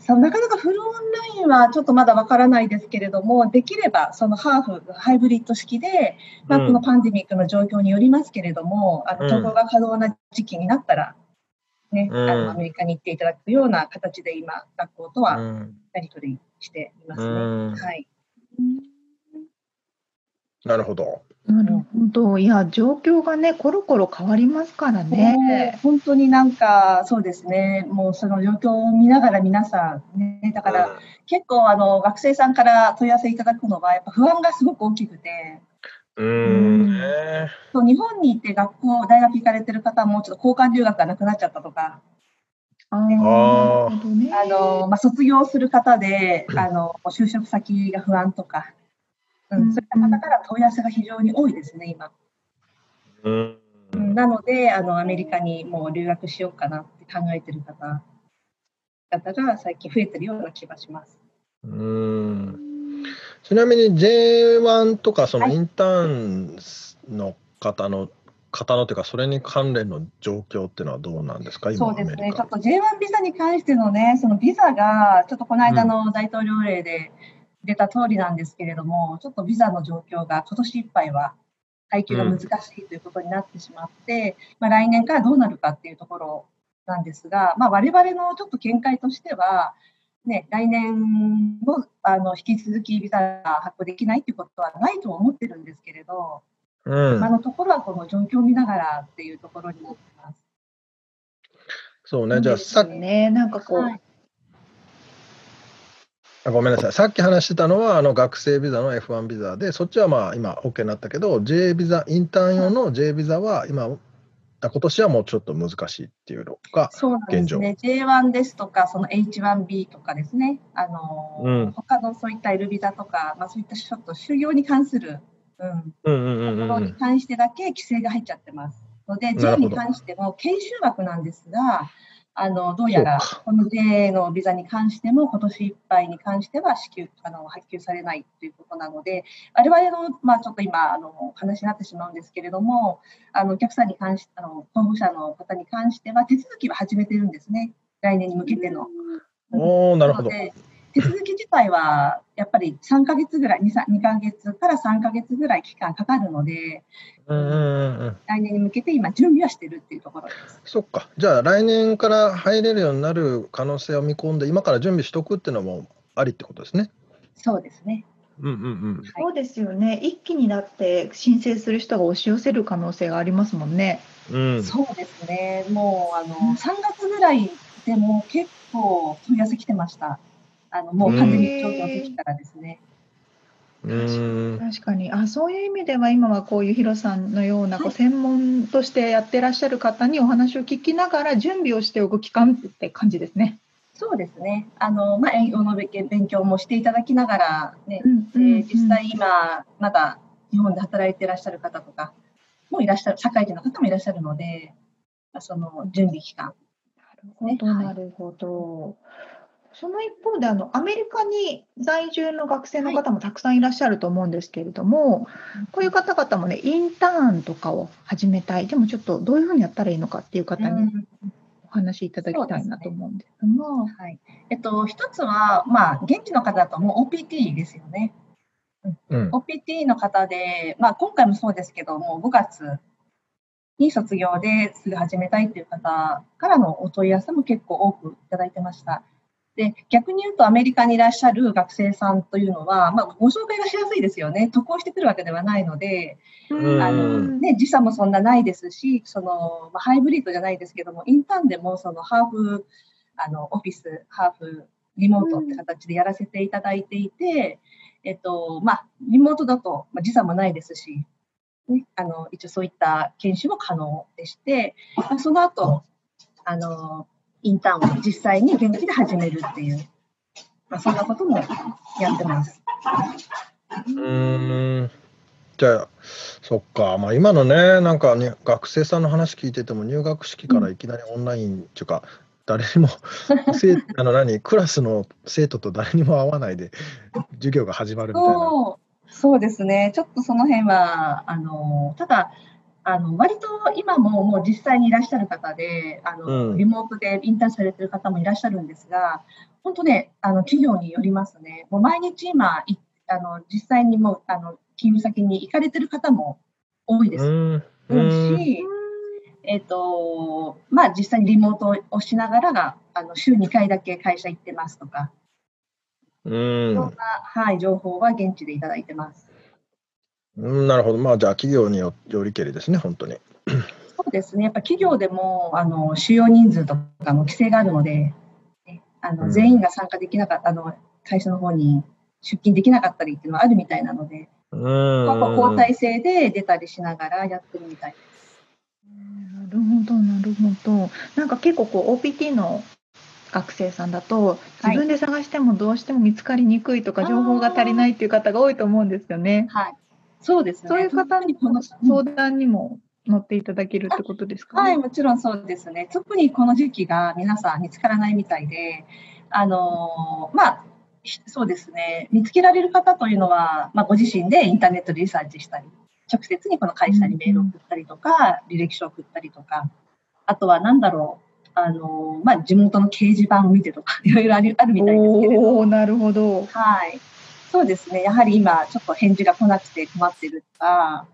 そうなかなかフルオンラインはちょっとまだわからないですけれども、できればそのハーフ、ハイブリッド式で、まあ、うんこのパンデミックの状況によりますけれども、あうんの渡航が可能な時期になったら、ねうんあのアメリカに行っていただくような形で今、学校とはうんやり取りしていますね。うんはい、なるほど。なるほど。いや、状況がね、コロコロ変わりますからね。本当になんかそうですね、もうその状況を見ながら皆さん、ね、だから、結構あの学生さんから問い合わせいただくのは、やっぱ不安がすごく大きくて、うーん、ねそう日本に行って学校、大学行かれてる方も、ちょっと交換留学がなくなっちゃったとか、あーなるほどね。あのまあ、卒業する方であの就職先が不安とか、ううん。ん、そういった方から問い合わせが非常に多いですね、今。うん。うん。なのであの、アメリカにもう留学しようかなって考えてる方方が最近増えてるような気がします。うんちなみに J1 とかそのインターンの方の方のというか、それに関連の状況っていうのはどうなんですか、今そうですね、ちょっと J1 ビザに関してのね、そのビザが、ちょっとこの間の大統領令で出た通りなんですけれども、ちょっとビザの状況が今年いっぱいは配給が難しいということになってしまって、うん、まあ、来年からどうなるかっていうところなんですが、まあ、我々のちょっと見解としては、ね、来年もあの引き続きビザが発行できないということはないと思ってるんですけれど、うん、今のところはこの状況を見ながらっていうところになってます。そうね、じゃあさっき、ね、なんかこう、はい。ごめんなさい、さっき話してたのはあの学生ビザの F1 ビザで、そっちはまあ今 OK になったけど、J ビザ、インターン用の J ビザは今、今年はもうちょっと難しいっていうのが現状。そうですね、J1 ですとか、その H1B とかですね、あの、うん、他のそういった L ビザとか、まあ、そういったちょっと就業に関するうん、ところに関してだけ規制が入っちゃってます。ので、J に関しても研修枠なんですが、あのどうやらこの J のビザに関しても、今年いっぱいに関しては支給あの発給されないということなので、我々の、まあ、ちょっと今あの、話になってしまうんですけれども、あのお客さんに関して、あの候補者の方に関しては、手続きは始めてるんですね、来年に向けての。おなるほど手続き自体はやっぱり3か月ぐらい2、2ヶ月から3か月ぐらい期間かかるので、うんうんうん、来年に向けて今、準備はしてるっていうところです。そっか、じゃあ来年から入れるようになる可能性を見込んで、今から準備しとくっていうのもありってことですね。そうですね。うんうんうん、そうですよね、一気になって申請する人が押し寄せる可能性がありますもんね。うん、そうですね、もうあの、3月ぐらいでも結構問い合わせ来てました。あのもう完全に調整できたらですね。確かに。あそういう意味では今はこういうヒロさんのようなこう専門としてやってらっしゃる方にお話を聞きながら準備をしておく期間って感じですね。そうですね。あのまあ英語の勉強もしていただきながらね、うんうんうん、実際今まだ日本で働いていらっしゃる方とかもいらっしゃる社会人の方もいらっしゃるので、その準備期間、ね、なるほど、はいその一方であのアメリカに在住の学生の方もたくさんいらっしゃると思うんですけれども、はい、こういう方々もねインターンとかを始めたい。でもちょっとどういうふうにやったらいいのかっていう方にお話しいただきたいなと思うんですが、ね、はい。えっと、一つは、まあ、現地の方だともう OPT ですよね。うん、OPT の方で、まあ、今回もそうですけども5月に卒業ですぐ始めたいという方からのお問い合わせも結構多くいただいてました。で逆に言うとアメリカにいらっしゃる学生さんというのは、まあ、ご紹介がしやすいですよね。渡航してくるわけではないので、あのね、時差もそんなないですしその、まあ、ハイブリッドじゃないですけどもインターンでもそのハーフあのオフィスハーフリモートって形でやらせていただいていて、えっとまあ、リモートだと、まあ、時差もないですし、ね、あの一応そういった研修も可能でして、まあ、その後あのインターンを実際に現地で始めるっていう、まあ、そんなこともやってます。うん。じゃあ、そっか、まあ、今のね、なんか、ね、学生さんの話聞いてても、入学式からいきなりオンラインっていうか、誰にも あの何クラスの生徒と誰にも会わないで授業が始まるみたいな。そうですね、ちょっとその辺は、あのただ、あの割と今ももう実際にいらっしゃる方であの、うん、リモートでインターンされてる方もいらっしゃるんですが本当ねあの企業によりますねもう毎日今いあの実際にもあの勤務先に行かれてる方も多いです。うん、し、えっ、ー、とまあ実際にリモートをしながらがあの週2回だけ会社行ってますとか、うん、そんな、はい、情報は現地でいただいてます。うんなるほど、まあ、じゃあ、企業によりけりですね、本当に。そうですね、やっぱ企業でもあの主要人数とかの規制があるので、あの全員が参加できなかった、あの会社の方に出勤できなかったりっていうのはあるみたいなので、うん交代制で出たりしながらやってるみたいです。なるほど、なるほど。なんか結構こう OPT の学生さんだと自分で探してもどうしても見つかりにくいとか、情報が足りないっていう方が多いと思うんですよね。はい、そうですね。そういう方にこの相談にも乗っていただけるってことですか、はい、もちろんそうですね。特にこの時期が皆さん見つからないみたいで、あのまあ、そうですね、見つけられる方というのは、まあ、ご自身でインターネットでリサーチしたり、直接にこの会社にメールを送ったりとか、履歴書を送ったりとか、あとは何だろう、あのまあ、地元の掲示板を見てとか、いろいろあるあるみたいですけれど。なるほど。はい。そうですね、やはり今、ちょっと返事が来なくて困ってるとか、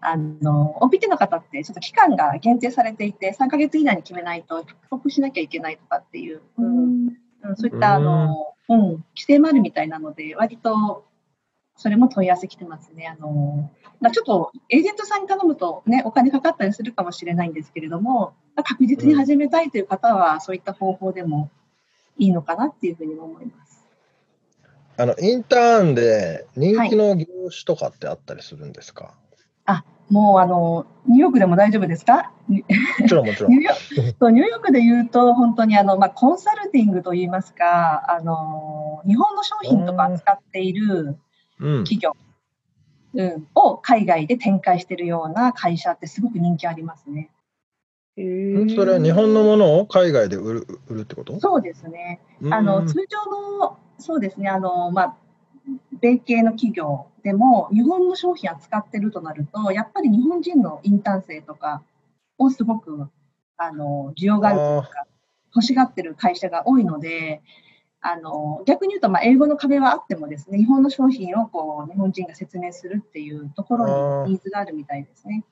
あの、OPT の方ってちょっと期間が限定されていて、3ヶ月以内に決めないと帰国しなきゃいけないとかっていう、うん、そういったあの、うん、規制もあるみたいなので、割とそれも問い合わせ来てますね。あの、まあ、ちょっとエージェントさんに頼むとね、お金かかったりするかもしれないんですけれども、まあ、確実に始めたいという方は、そういった方法でもいいのかなっていうふうに思います。あの、インターンで人気の業種とかってあったりするんですか、はい、あ、もうあの、ニューヨークでも大丈夫ですか？もちろんもちろん。ニューヨークで言うと、本当にあの、まあ、コンサルティングといいますか、あの、日本の商品とか扱っている企業、うん、うん、を海外で展開しているような会社ってすごく人気ありますね。それは日本のものを海外で売る売るってこと？そうですね。あの通常の、そうですね、あのまあ、米系の企業でも日本の商品扱ってるとなると、やっぱり日本人のインターン生とかをすごくあの需要があるというか、欲しがってる会社が多いので、あの逆に言うと、まあ、英語の壁はあってもですね、日本の商品をこう日本人が説明するっていうところにニーズがあるみたいですね。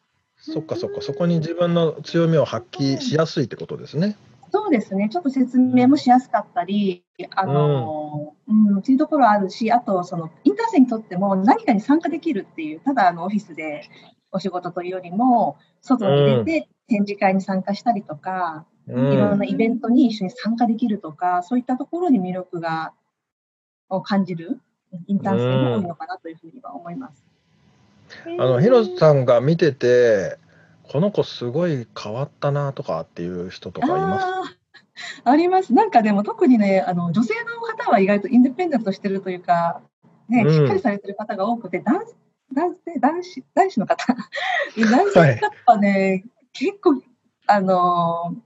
そっかそっか、そこに自分の強みを発揮しやすいってことですね。そうですね、ちょっと説明もしやすかったり、あの、うん、うん、いうところあるし、あと、その、インター生にとっても何かに参加できるっていう、ただ、あの、オフィスでお仕事というよりも、外に出て展示会に参加したりとか、うん、いろんなイベントに一緒に参加できるとか、そういったところに魅力が、を感じるインターン生も多いのかなというふうには思います。あの、広瀬さんが見てて、この子すごい変わったなとかっていう人とかいます？あ ります。なんかでも特にね、あの女性の方は意外とインディペンデントしてるというか、ね、しっかりされてる方が多くて、男男性男子男子の方、男性の方はね、はい、結構、あの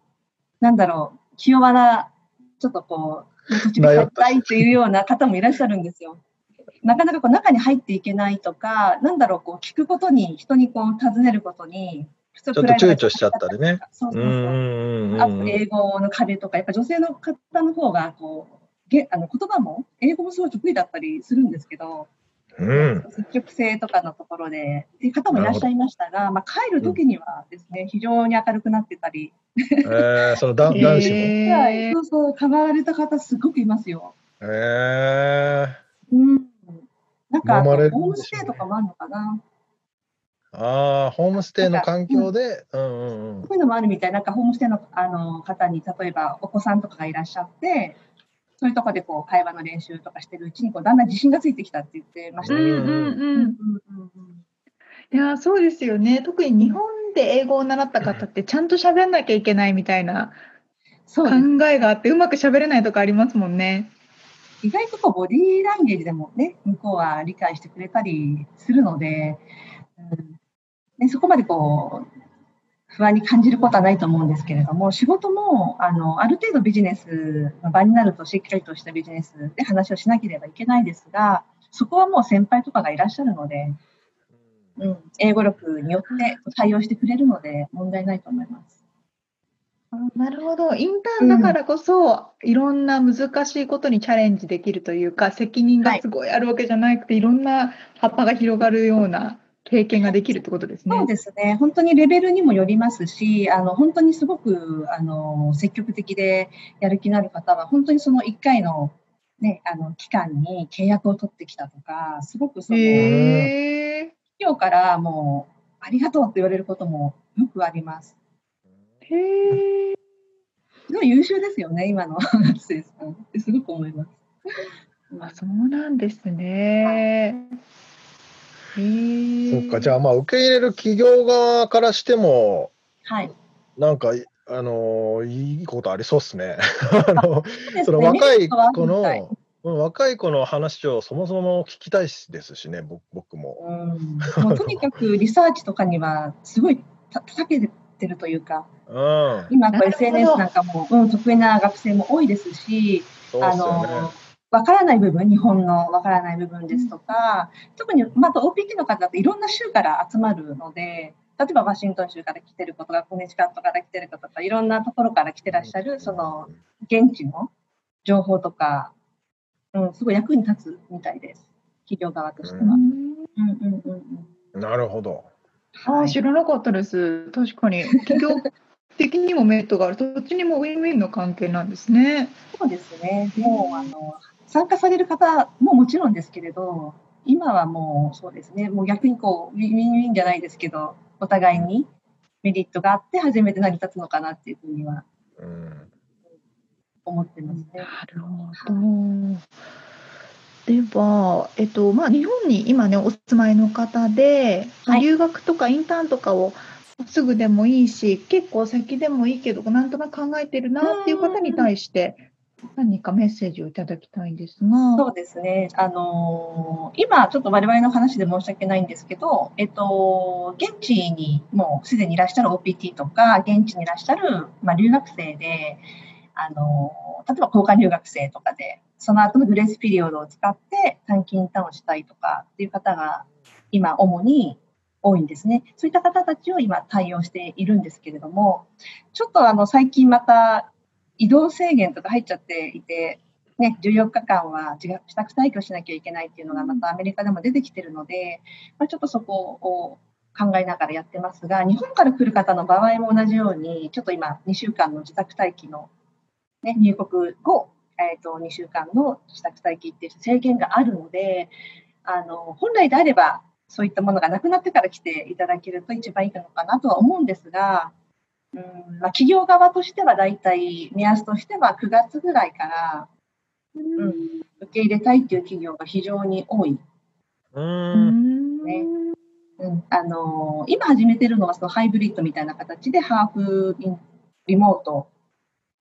なんだろう、気弱な、ちょっとこう、土地に帰ったいっていうような方もいらっしゃるんですよ。なかなかこう中に入っていけないとか、なんだろう、こう聞くことに、人にこう尋ねることに、ちょっと躊躇しちゃったりね。そうそうそう。あと英語の壁とか、やっぱ女性の方の方がこうげあの言葉も英語もすごい得意だったりするんですけど、うん、積極性とかのところでっていう方もいらっしゃいましたが、まあ、帰る時にはですね、うん、非常に明るくなってたり、えー、その男子も、えー、はい、そうそう変わられた方すごくいますよ。えー、うん、なんかホームステイとかもあるのかな？ああ、ホームステイの環境で、うんうんうん、そういうのもあるみたい、なんかホームステイのあの方に、例えばお子さんとかがいらっしゃって、そういうところでこう会話の練習とかしてるうちにこう、だんだん自信がついてきたって言ってましたけど。いやそうですよね。特に日本で英語を習った方って、ちゃんと喋んなきゃいけないみたいな考えがあって、うまく喋れないとかありますもんね。意外とこうボディーランゲージでもね、向こうは理解してくれたりするので、うんでそこまでこう不安に感じることはないと思うんですけれども、仕事もあのある程度ビジネスの場になるとしっかりとしたビジネスで話をしなければいけないですが、そこはもう先輩とかがいらっしゃるので、うん、英語力によって対応してくれるので問題ないと思います。なるほど。インターンだからこそ、うん、いろんな難しいことにチャレンジできるというか、責任がすごいあるわけじゃなくて、はい、いろんな葉っぱが広がるような経験ができるってことですね。そうですね。本当にレベルにもよりますし、あの本当にすごくあの積極的でやる気のある方は、本当にその1回の,、ね、あの期間に契約を取ってきたとか、すごくその企業からもうありがとうって言われることもよくあります。へえ。すごい優秀ですよね、今の学生さんってすごく思います。あ、そうなんですね。はいそっか、じゃあ、まあ、受け入れる企業側からしても、はい。なんか、あのいいことありそうっすね。あの、その若い子の、若い子の話をそもそも聞きたいですしね、僕も。うん、もうとにかくリサーチとかにはすごいた避けてるというか、うん。今こう SNS なんかも、うん、得意な学生も多いですし、すよねの。わからない部分、日本のわからない部分ですとか、特にまた OPT の方だといろんな州から集まるので、例えばワシントン州から来てる子とか、コネチカットから来てる子とか、いろんなところから来てらっしゃる、その現地の情報とか、うん、すごい役に立つみたいです、企業側としては。うんうんうんうんうんなるほど。ああ、はい知らなかったです。確かに。企業的にもメリットがある。どっちにもウィンウィンの関係なんですね。そうですね。もうあの参加される方ももちろんですけれど、今はもうそうですね。もう逆にこうウィンウィンじゃないですけど、お互いにメリットがあって初めて成り立つのかなっていうふうにはうん。思ってますね。なるほど。では、えっとまあ、日本に今ね、お住まいの方で、はい留学とかインターンとかをすぐでもいいし、結構先でもいいけど、なんとなく考えてるなっていう方に対して、何かメッセージをいただきたいんですが。そうですね。あのー今ちょっと我々の話で申し訳ないんですけど、えっと現地にもうすでにいらっしゃる OPT とか現地にいらっしゃるまあ留学生で、あのー例えば交換留学生とかで、その後のグレースピリオドを使って短期インターンをしたいとかっていう方が今主に多いんですね。そういった方たちを今対応しているんですけれども、ちょっとあの最近また移動制限とか入っちゃっていて、ね、14日間は自宅待機をしなきゃいけないっていうのがまたアメリカでも出てきてるので、まあ、ちょっとそこを考えながらやってますが、日本から来る方の場合も同じように、ちょっと今2週間の自宅待機の、ね、入国後、えー、と2週間の自宅待機っていう制限があるので、あの本来であればそういったものがなくなってから来ていただけると一番いいのかなとは思うんですが、うんまあ、企業側としては大体目安としては9月ぐらいから、うん、受け入れたいっていう企業が非常に多い。う。うんんねうん、あの今始めてるのはそのハイブリッドみたいな形でハーフインリモート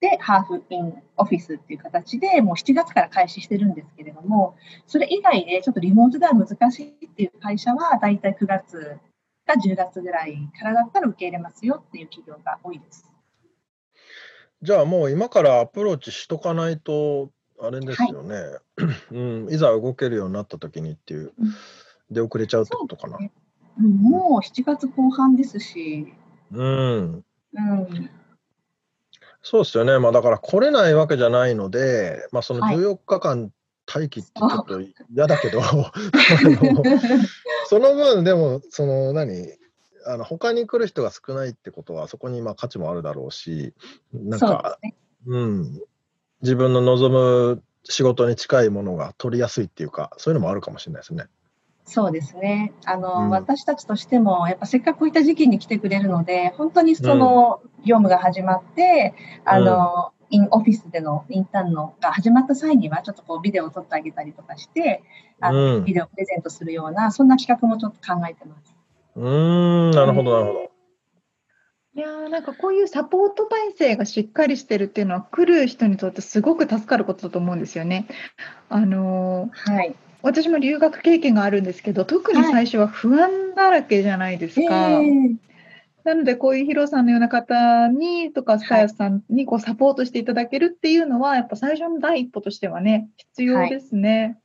でハーフインオフィスっていう形でもう7月から開始してるんですけれどもそれ以外でちょっとリモートでは難しいっていう会社はだいたい9月か10月ぐらいからだったら受け入れますよっていう企業が多いです。じゃあもう今からアプローチしとかないと、あれですよね。うん。いざ動けるようになった時にっていううん、出遅れちゃうってことかな。ねうんもう7月後半ですし、うん。うん、そうですよね。まあだから来れないわけじゃないので、まあそのはい14日間待機ってちょっと嫌だけど、あのその分でも、その何、あの他に来る人が少ないってことは、そこにまあ価値もあるだろうし、なんかす、ね。うん、自分の望む仕事に近いものが取りやすいっていうか、そういうのもあるかもしれないですね。そうですね。あの、うん私たちとしても、やっぱせっかくこういった時期に来てくれるので、本当にその業務が始まって、あの、インオフィスでのインターンのが始まった際には、ちょっとこうビデオを撮ってあげたりとかして、あのうんビデオをプレゼントするような、そんな企画もちょっと考えてます。うーん、なるほど、なるほど。いやーなんかこういうサポート体制がしっかりしてるっていうのは来る人にとってすごく助かることだと思うんですよね。あのーはい。私も留学経験があるんですけど特に最初は不安だらけじゃないですか。えーなのでこういうヒロさんのような方にとかスカヤさんにこうサポートしていただけるっていうのはやっぱ最初の第一歩としてはね必要ですね。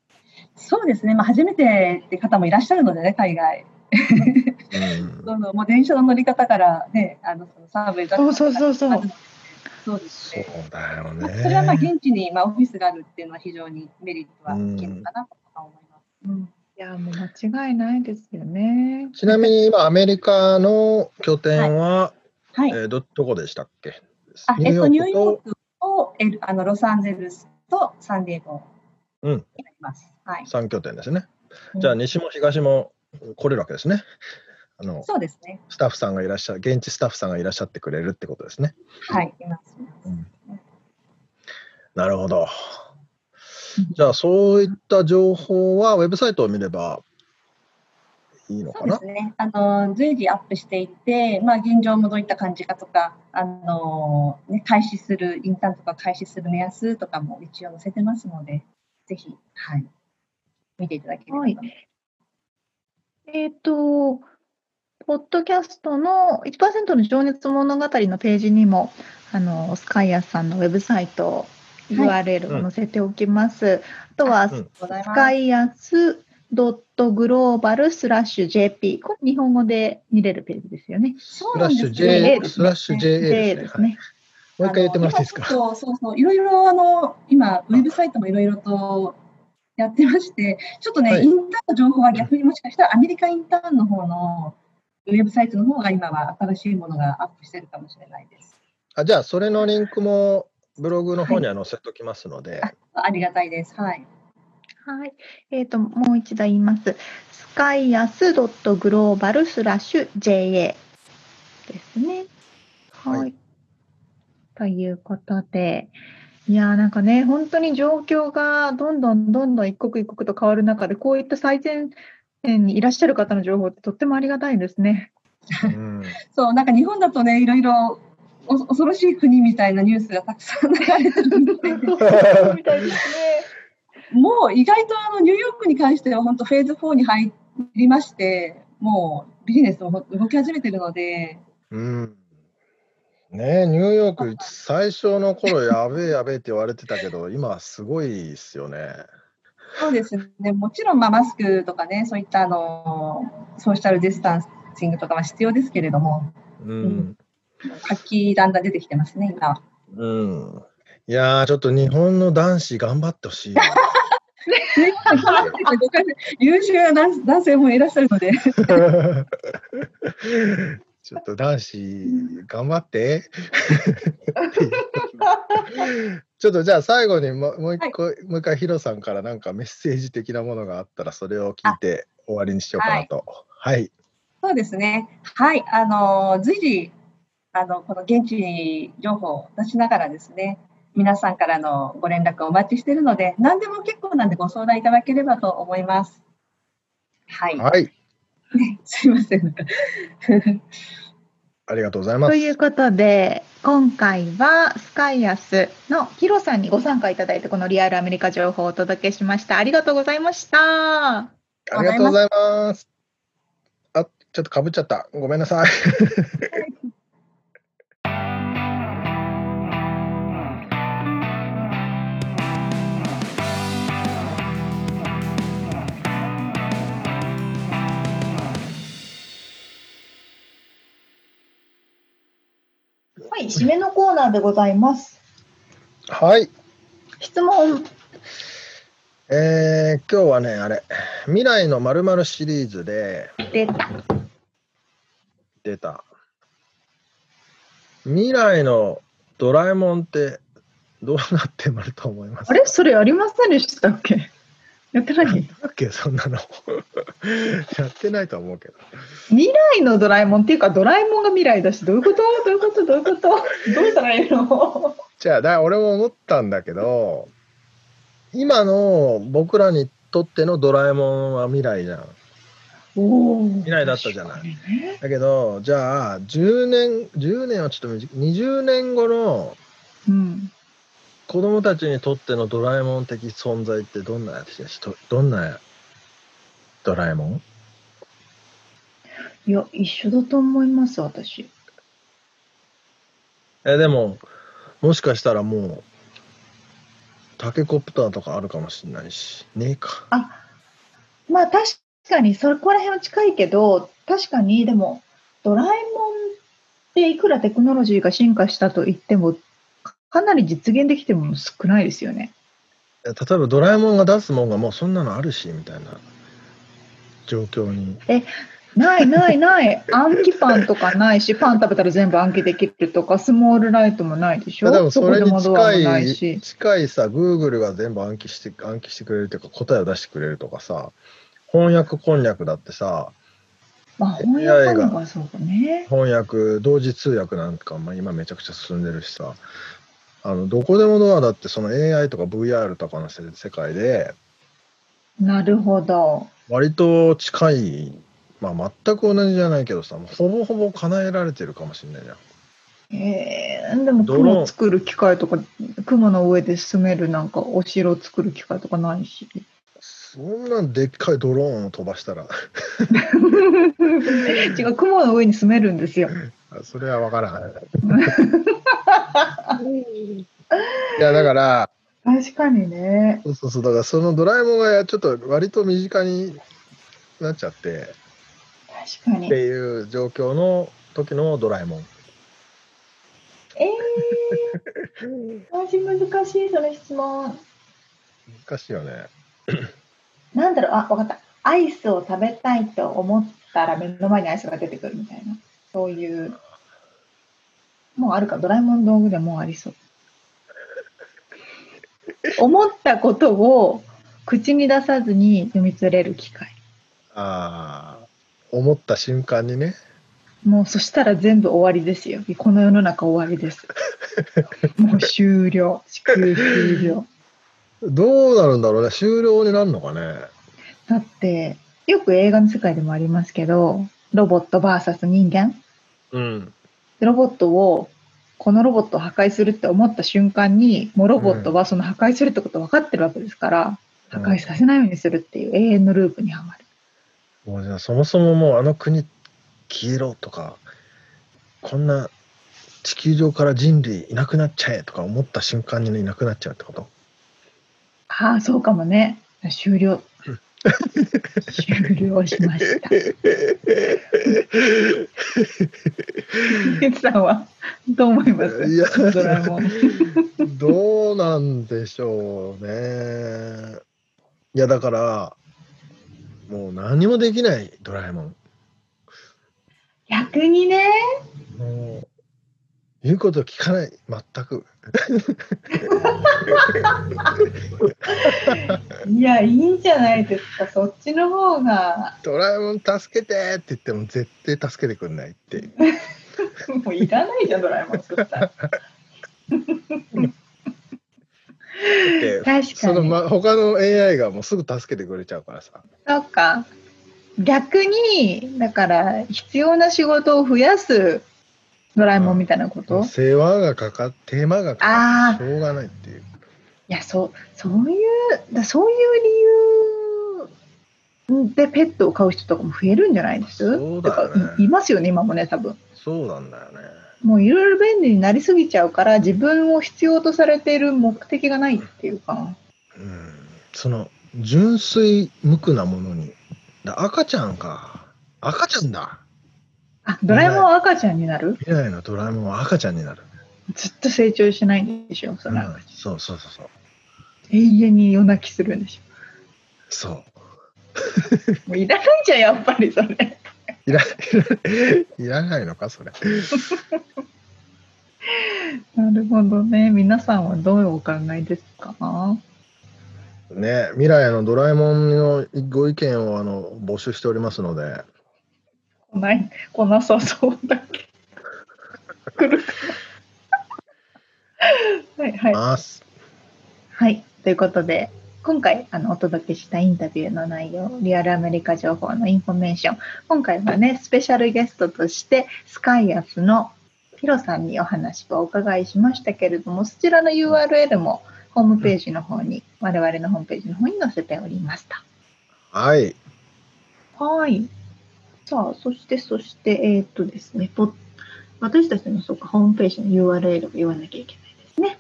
そうですね。まあ、初めてって方もいらっしゃるのでね、海外。うんどんどんもう電車の乗り方からね、あの、そのサーベイそうそうそうそう。そうですそうね。だよまあそれはまあね。現地にまあオフィスがあるっていうのは非常にメリットは大きいのかなと思います。うんいやもう間違いないですよね。ちなみに今、アメリカの拠点は、はい。えーど、どこでしたっけ？あえっと、ニューヨとークとエルあのロサンゼルスとサンディエゴうんになります。はい。3拠点ですね。うんじゃあ、西も東も来れるわけですね。あのそうですね。スタッフさんがいらっしゃる、現地スタッフさんがいらっしゃってくれるってことですね。はい。いますうんなるほど。じゃあ、そういった情報はウェブサイトを見ればいいのかな？そうですね。あの随時アップしていって、まあ、現状もどういった感じかとか、あのね、開始する、インターンとか開始する目安とかも一応載せてますので、ぜひ、はい、見ていただければと思います。えっ、と、ポッドキャストの1%の情熱物語のページにも、あの、スカイアさんのウェブサイト、URL を載せておきます。あとは、うんスカイアスドットグローバルスラッシュ JP。これ日本語で見れるページですよね。そうなんですね。スラッシュ J ですねスラッシュ JA ですねですね。もう一回言ってもらっていいですか。あの今ちょっとそうそう、いろいろあの、今、ウェブサイトもいろいろとやってまして、ちょっとね、はいインターンの情報は逆にもしかしたらアメリカインターンの方のウェブサイトの方が今は新しいものがアップしてるかもしれないです。あじゃあ、それのリンクもブログの方には載せておきますので、ありがたいです。はい。はい。えっ、と、もう一度言います。スカイアスドットグローバルスラッシュ JA ですね。はい。はいということで、いやーなんかね、本当に状況がどんどんどんどん一刻一刻と変わる中で、こういった最前線にいらっしゃる方の情報ってとってもありがたいですね。うん そう、なんか日本だとね、いろいろお恐ろしい国みたいなニュースがたくさん流れてるんで。もう意外とあのニューヨークに関しては本当フェーズ4に入りまして、もうビジネスも動き始めてるので、うんねえニューヨーク、最初の頃やべえやべえって言われてたけど、今すごいですよね。そうですね、もちろんまあマスクとかね、そういったあのソーシャルディスタンシングとかは必要ですけれども、うん。活気だんだん出てきてますね、今。うん。いやー、ちょっと日本の男子頑張ってほしい優秀な男男性もいらっしゃるので、ちょっと男子頑張って。ちょっとじゃあ最後にももう一個、もう一回ヒロさんからなんかメッセージ的なものがあったらそれを聞いて終わりにしようかなと。はい。そうですね。はい。あの、随時、あの、この現地情報を出しながらですね、皆さんからのご連絡をお待ちしているので、何でも結構なんでご相談いただければと思います。はい。はい。すいません。ありがとうございます。ということで、今回はスカイアスのヒロさんにご参加いただいて、このリアルアメリカ情報をお届けしました。ありがとうございました。ありがとうございます。あ、ちょっとかぶっちゃった。ごめんなさい。はい、締めのコーナーでございます。はい。質問、えー、今日はね、あれ、未来のまるシリーズで出た。出た。未来のドラえもんってどうなってまると思いますあれ？それありませんでしたっけ？やってないだっけそんなの。やってないと思うけど。未来のドラえもんっていうか、ドラえもんが未来だし、どういうこと？どういうこと？どういうこと？どうしたらいいの？じゃあ、だ俺も思ったんだけど、今の僕らにとってのドラえもんは未来じゃん。未来だったじゃない。ね。だけど、じゃあ、10年、10年はちょっと短い、20年後のうん。子供たちにとってのドラえもん的存在ってどんなやつでしどどんなドラえもん？いや、一緒だと思います、私。え、でも、もしかしたらもう、タケコプターとかあるかもしれないし、ねえか。まあ確かにそこら辺は近いけど、確かにでも、ドラえもんっていくらテクノロジーが進化したと言っても、かなり実現できてるもの少ないですよね。え例えばドラえもんが出すもんがもうそんなのあるし、みたいな状況に。ないないない。暗記パンとかないし、パン食べたら全部暗記できるとか、スモールライトもないでしょ？でもそれに近い。近いさ、Google が全部暗記して、暗記してくれるというか、答えを出してくれるとかさ、翻訳こんにゃくだってさ、まあ翻訳ね。翻訳、同時通訳なんか、まあ、今めちゃくちゃ進んでるしさ、あのどこでもドアだってその AI とか VR とかの世世界でなるほど。割と近い、まあ、全く同じじゃないけどさほぼほぼ叶えられてるかもしれないじゃん。えー、でも雲作る機械とか、雲の上で住めるなんかお城を作る機械とかないし。そんなんでっかいドローンを飛ばしたら違う雲の上に住めるんですよ。それは分からない。いやだから確かにね。そうそうそうだからそのドラえもんがちょっと割と身近になっちゃって確かにって。いう状況の時のドラえもん。えー、マジ難しいその質問。難しいよね。なんだろう、あ、わかった。アイスを食べたいと思ったら目の前にアイスが出てくるみたいな。そういう。もうあるか、ドラえもん道具でもうありそう。思ったことを口に出さずに読み取れる機械。ああ思った瞬間にね。もうそしたら全部終わりですよ。この世の中終わりです。もう終了。地球終了。どうなるんだろうね終了になるのかね。だって、よく映画の世界でもありますけど、ロボット VS 人間。うん。ロボットを、このロボットを破壊するって思った瞬間に、もうロボットはその破壊するってこと分かってるわけですから、破壊させないようにするっていう永遠のループにはまる。もうじゃあそもそももうあの国消えろとかこんな地球上から人類いなくなっちゃえとか思った瞬間にいなくなっちゃうってこと？ああ、そうかもね。終了。終了しました。ケツさんはどう思います？いやドラえもん。どうなんでしょうね。いやだからもう何もできないドラえもん。逆にね、もう言うこと聞かない全く。いや、いいんじゃないですか。そっちの方が、ドラえもん助けてって言っても絶対助けてくんないって。もういらないじゃん、ドラえもん。そしたらで確かその、に。ま、他の AI がもうすぐ助けてくれちゃうからさ。そうか。逆に、だから、必要な仕事を増やすドラえもんみたいなこと、い世話がかかっ手間がかかあってしょうがないっていう。や、そう、そういう、だそういう理由でペットを飼う人とかも増えるんじゃないです？そうだよねてかいいますよね、今もね、多分。そうなんだよね。もういろいろ便利になりすぎちゃうから、自分を必要とされている目的がないっていうか。うん。その純粋無垢なものに。だ赤ちゃんか。赤ちゃんだ。あ、ドラえもんは赤ちゃんになる？未来のドラえもんは赤ちゃんになる。ずっと成長しないんでしょ、そうんの赤ちそうそうそうそう。永遠に夜泣きするんでしそう。ょ。もういらないじゃん、やっぱりそれ。いら いらないのかそれ。なるほどね。皆さんはどういうお考えですか？ね未来のドラえもんのご意見をあの募集しておりますので。来ない、来なさそうだけど。来るかなはいはい。はい。ということで、今回あのお届けしたインタビューの内容、リアルアメリカ情報のインフォメーション、今回はね、スペシャルゲストとして、スカイアスのヒロさんにお話をお伺いしましたけれども、そちらの URL もホームページの方に、我々のホームページの方に載せておりました。はい。はい。さあ、そして、そして、えーっとですね、ポッ私たちのそうかホームページの URL を言わなきゃいけないですね。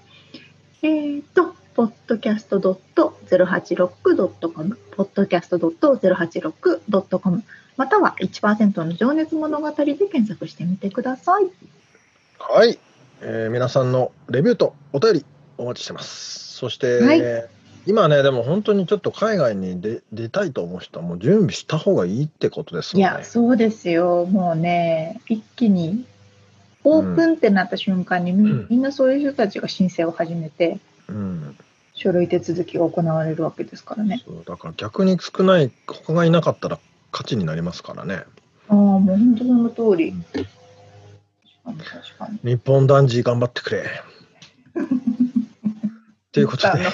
えーっと、podcast.086.com、podcast.086.com、または1%の情熱物語で検索してみてください。はい、えー皆さんのレビューとお便りお待ちしてます。そして、はい今ね、でも本当にちょっと海外に出出たいと思う人はもう準備した方がいいってことですもんね。いや、そうですよ。もうね、一気にオープンってなった瞬間に、んみんなそういう人たちが申請を始めて、うん、書類手続きが行われるわけですからね。そうだから逆に少ない、他がいなかったら勝ちになりますからね。ああ、もう本当その通り。確かに確かに。日本男児頑張ってくれ。ということで、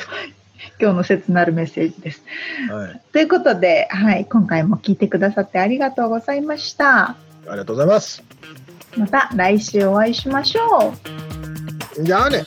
今日の切なるメッセージです。はい、ということで、はい、今回も聞いてくださってありがとうございました。ありがとうございます。また来週お会いしましょう。じゃあね。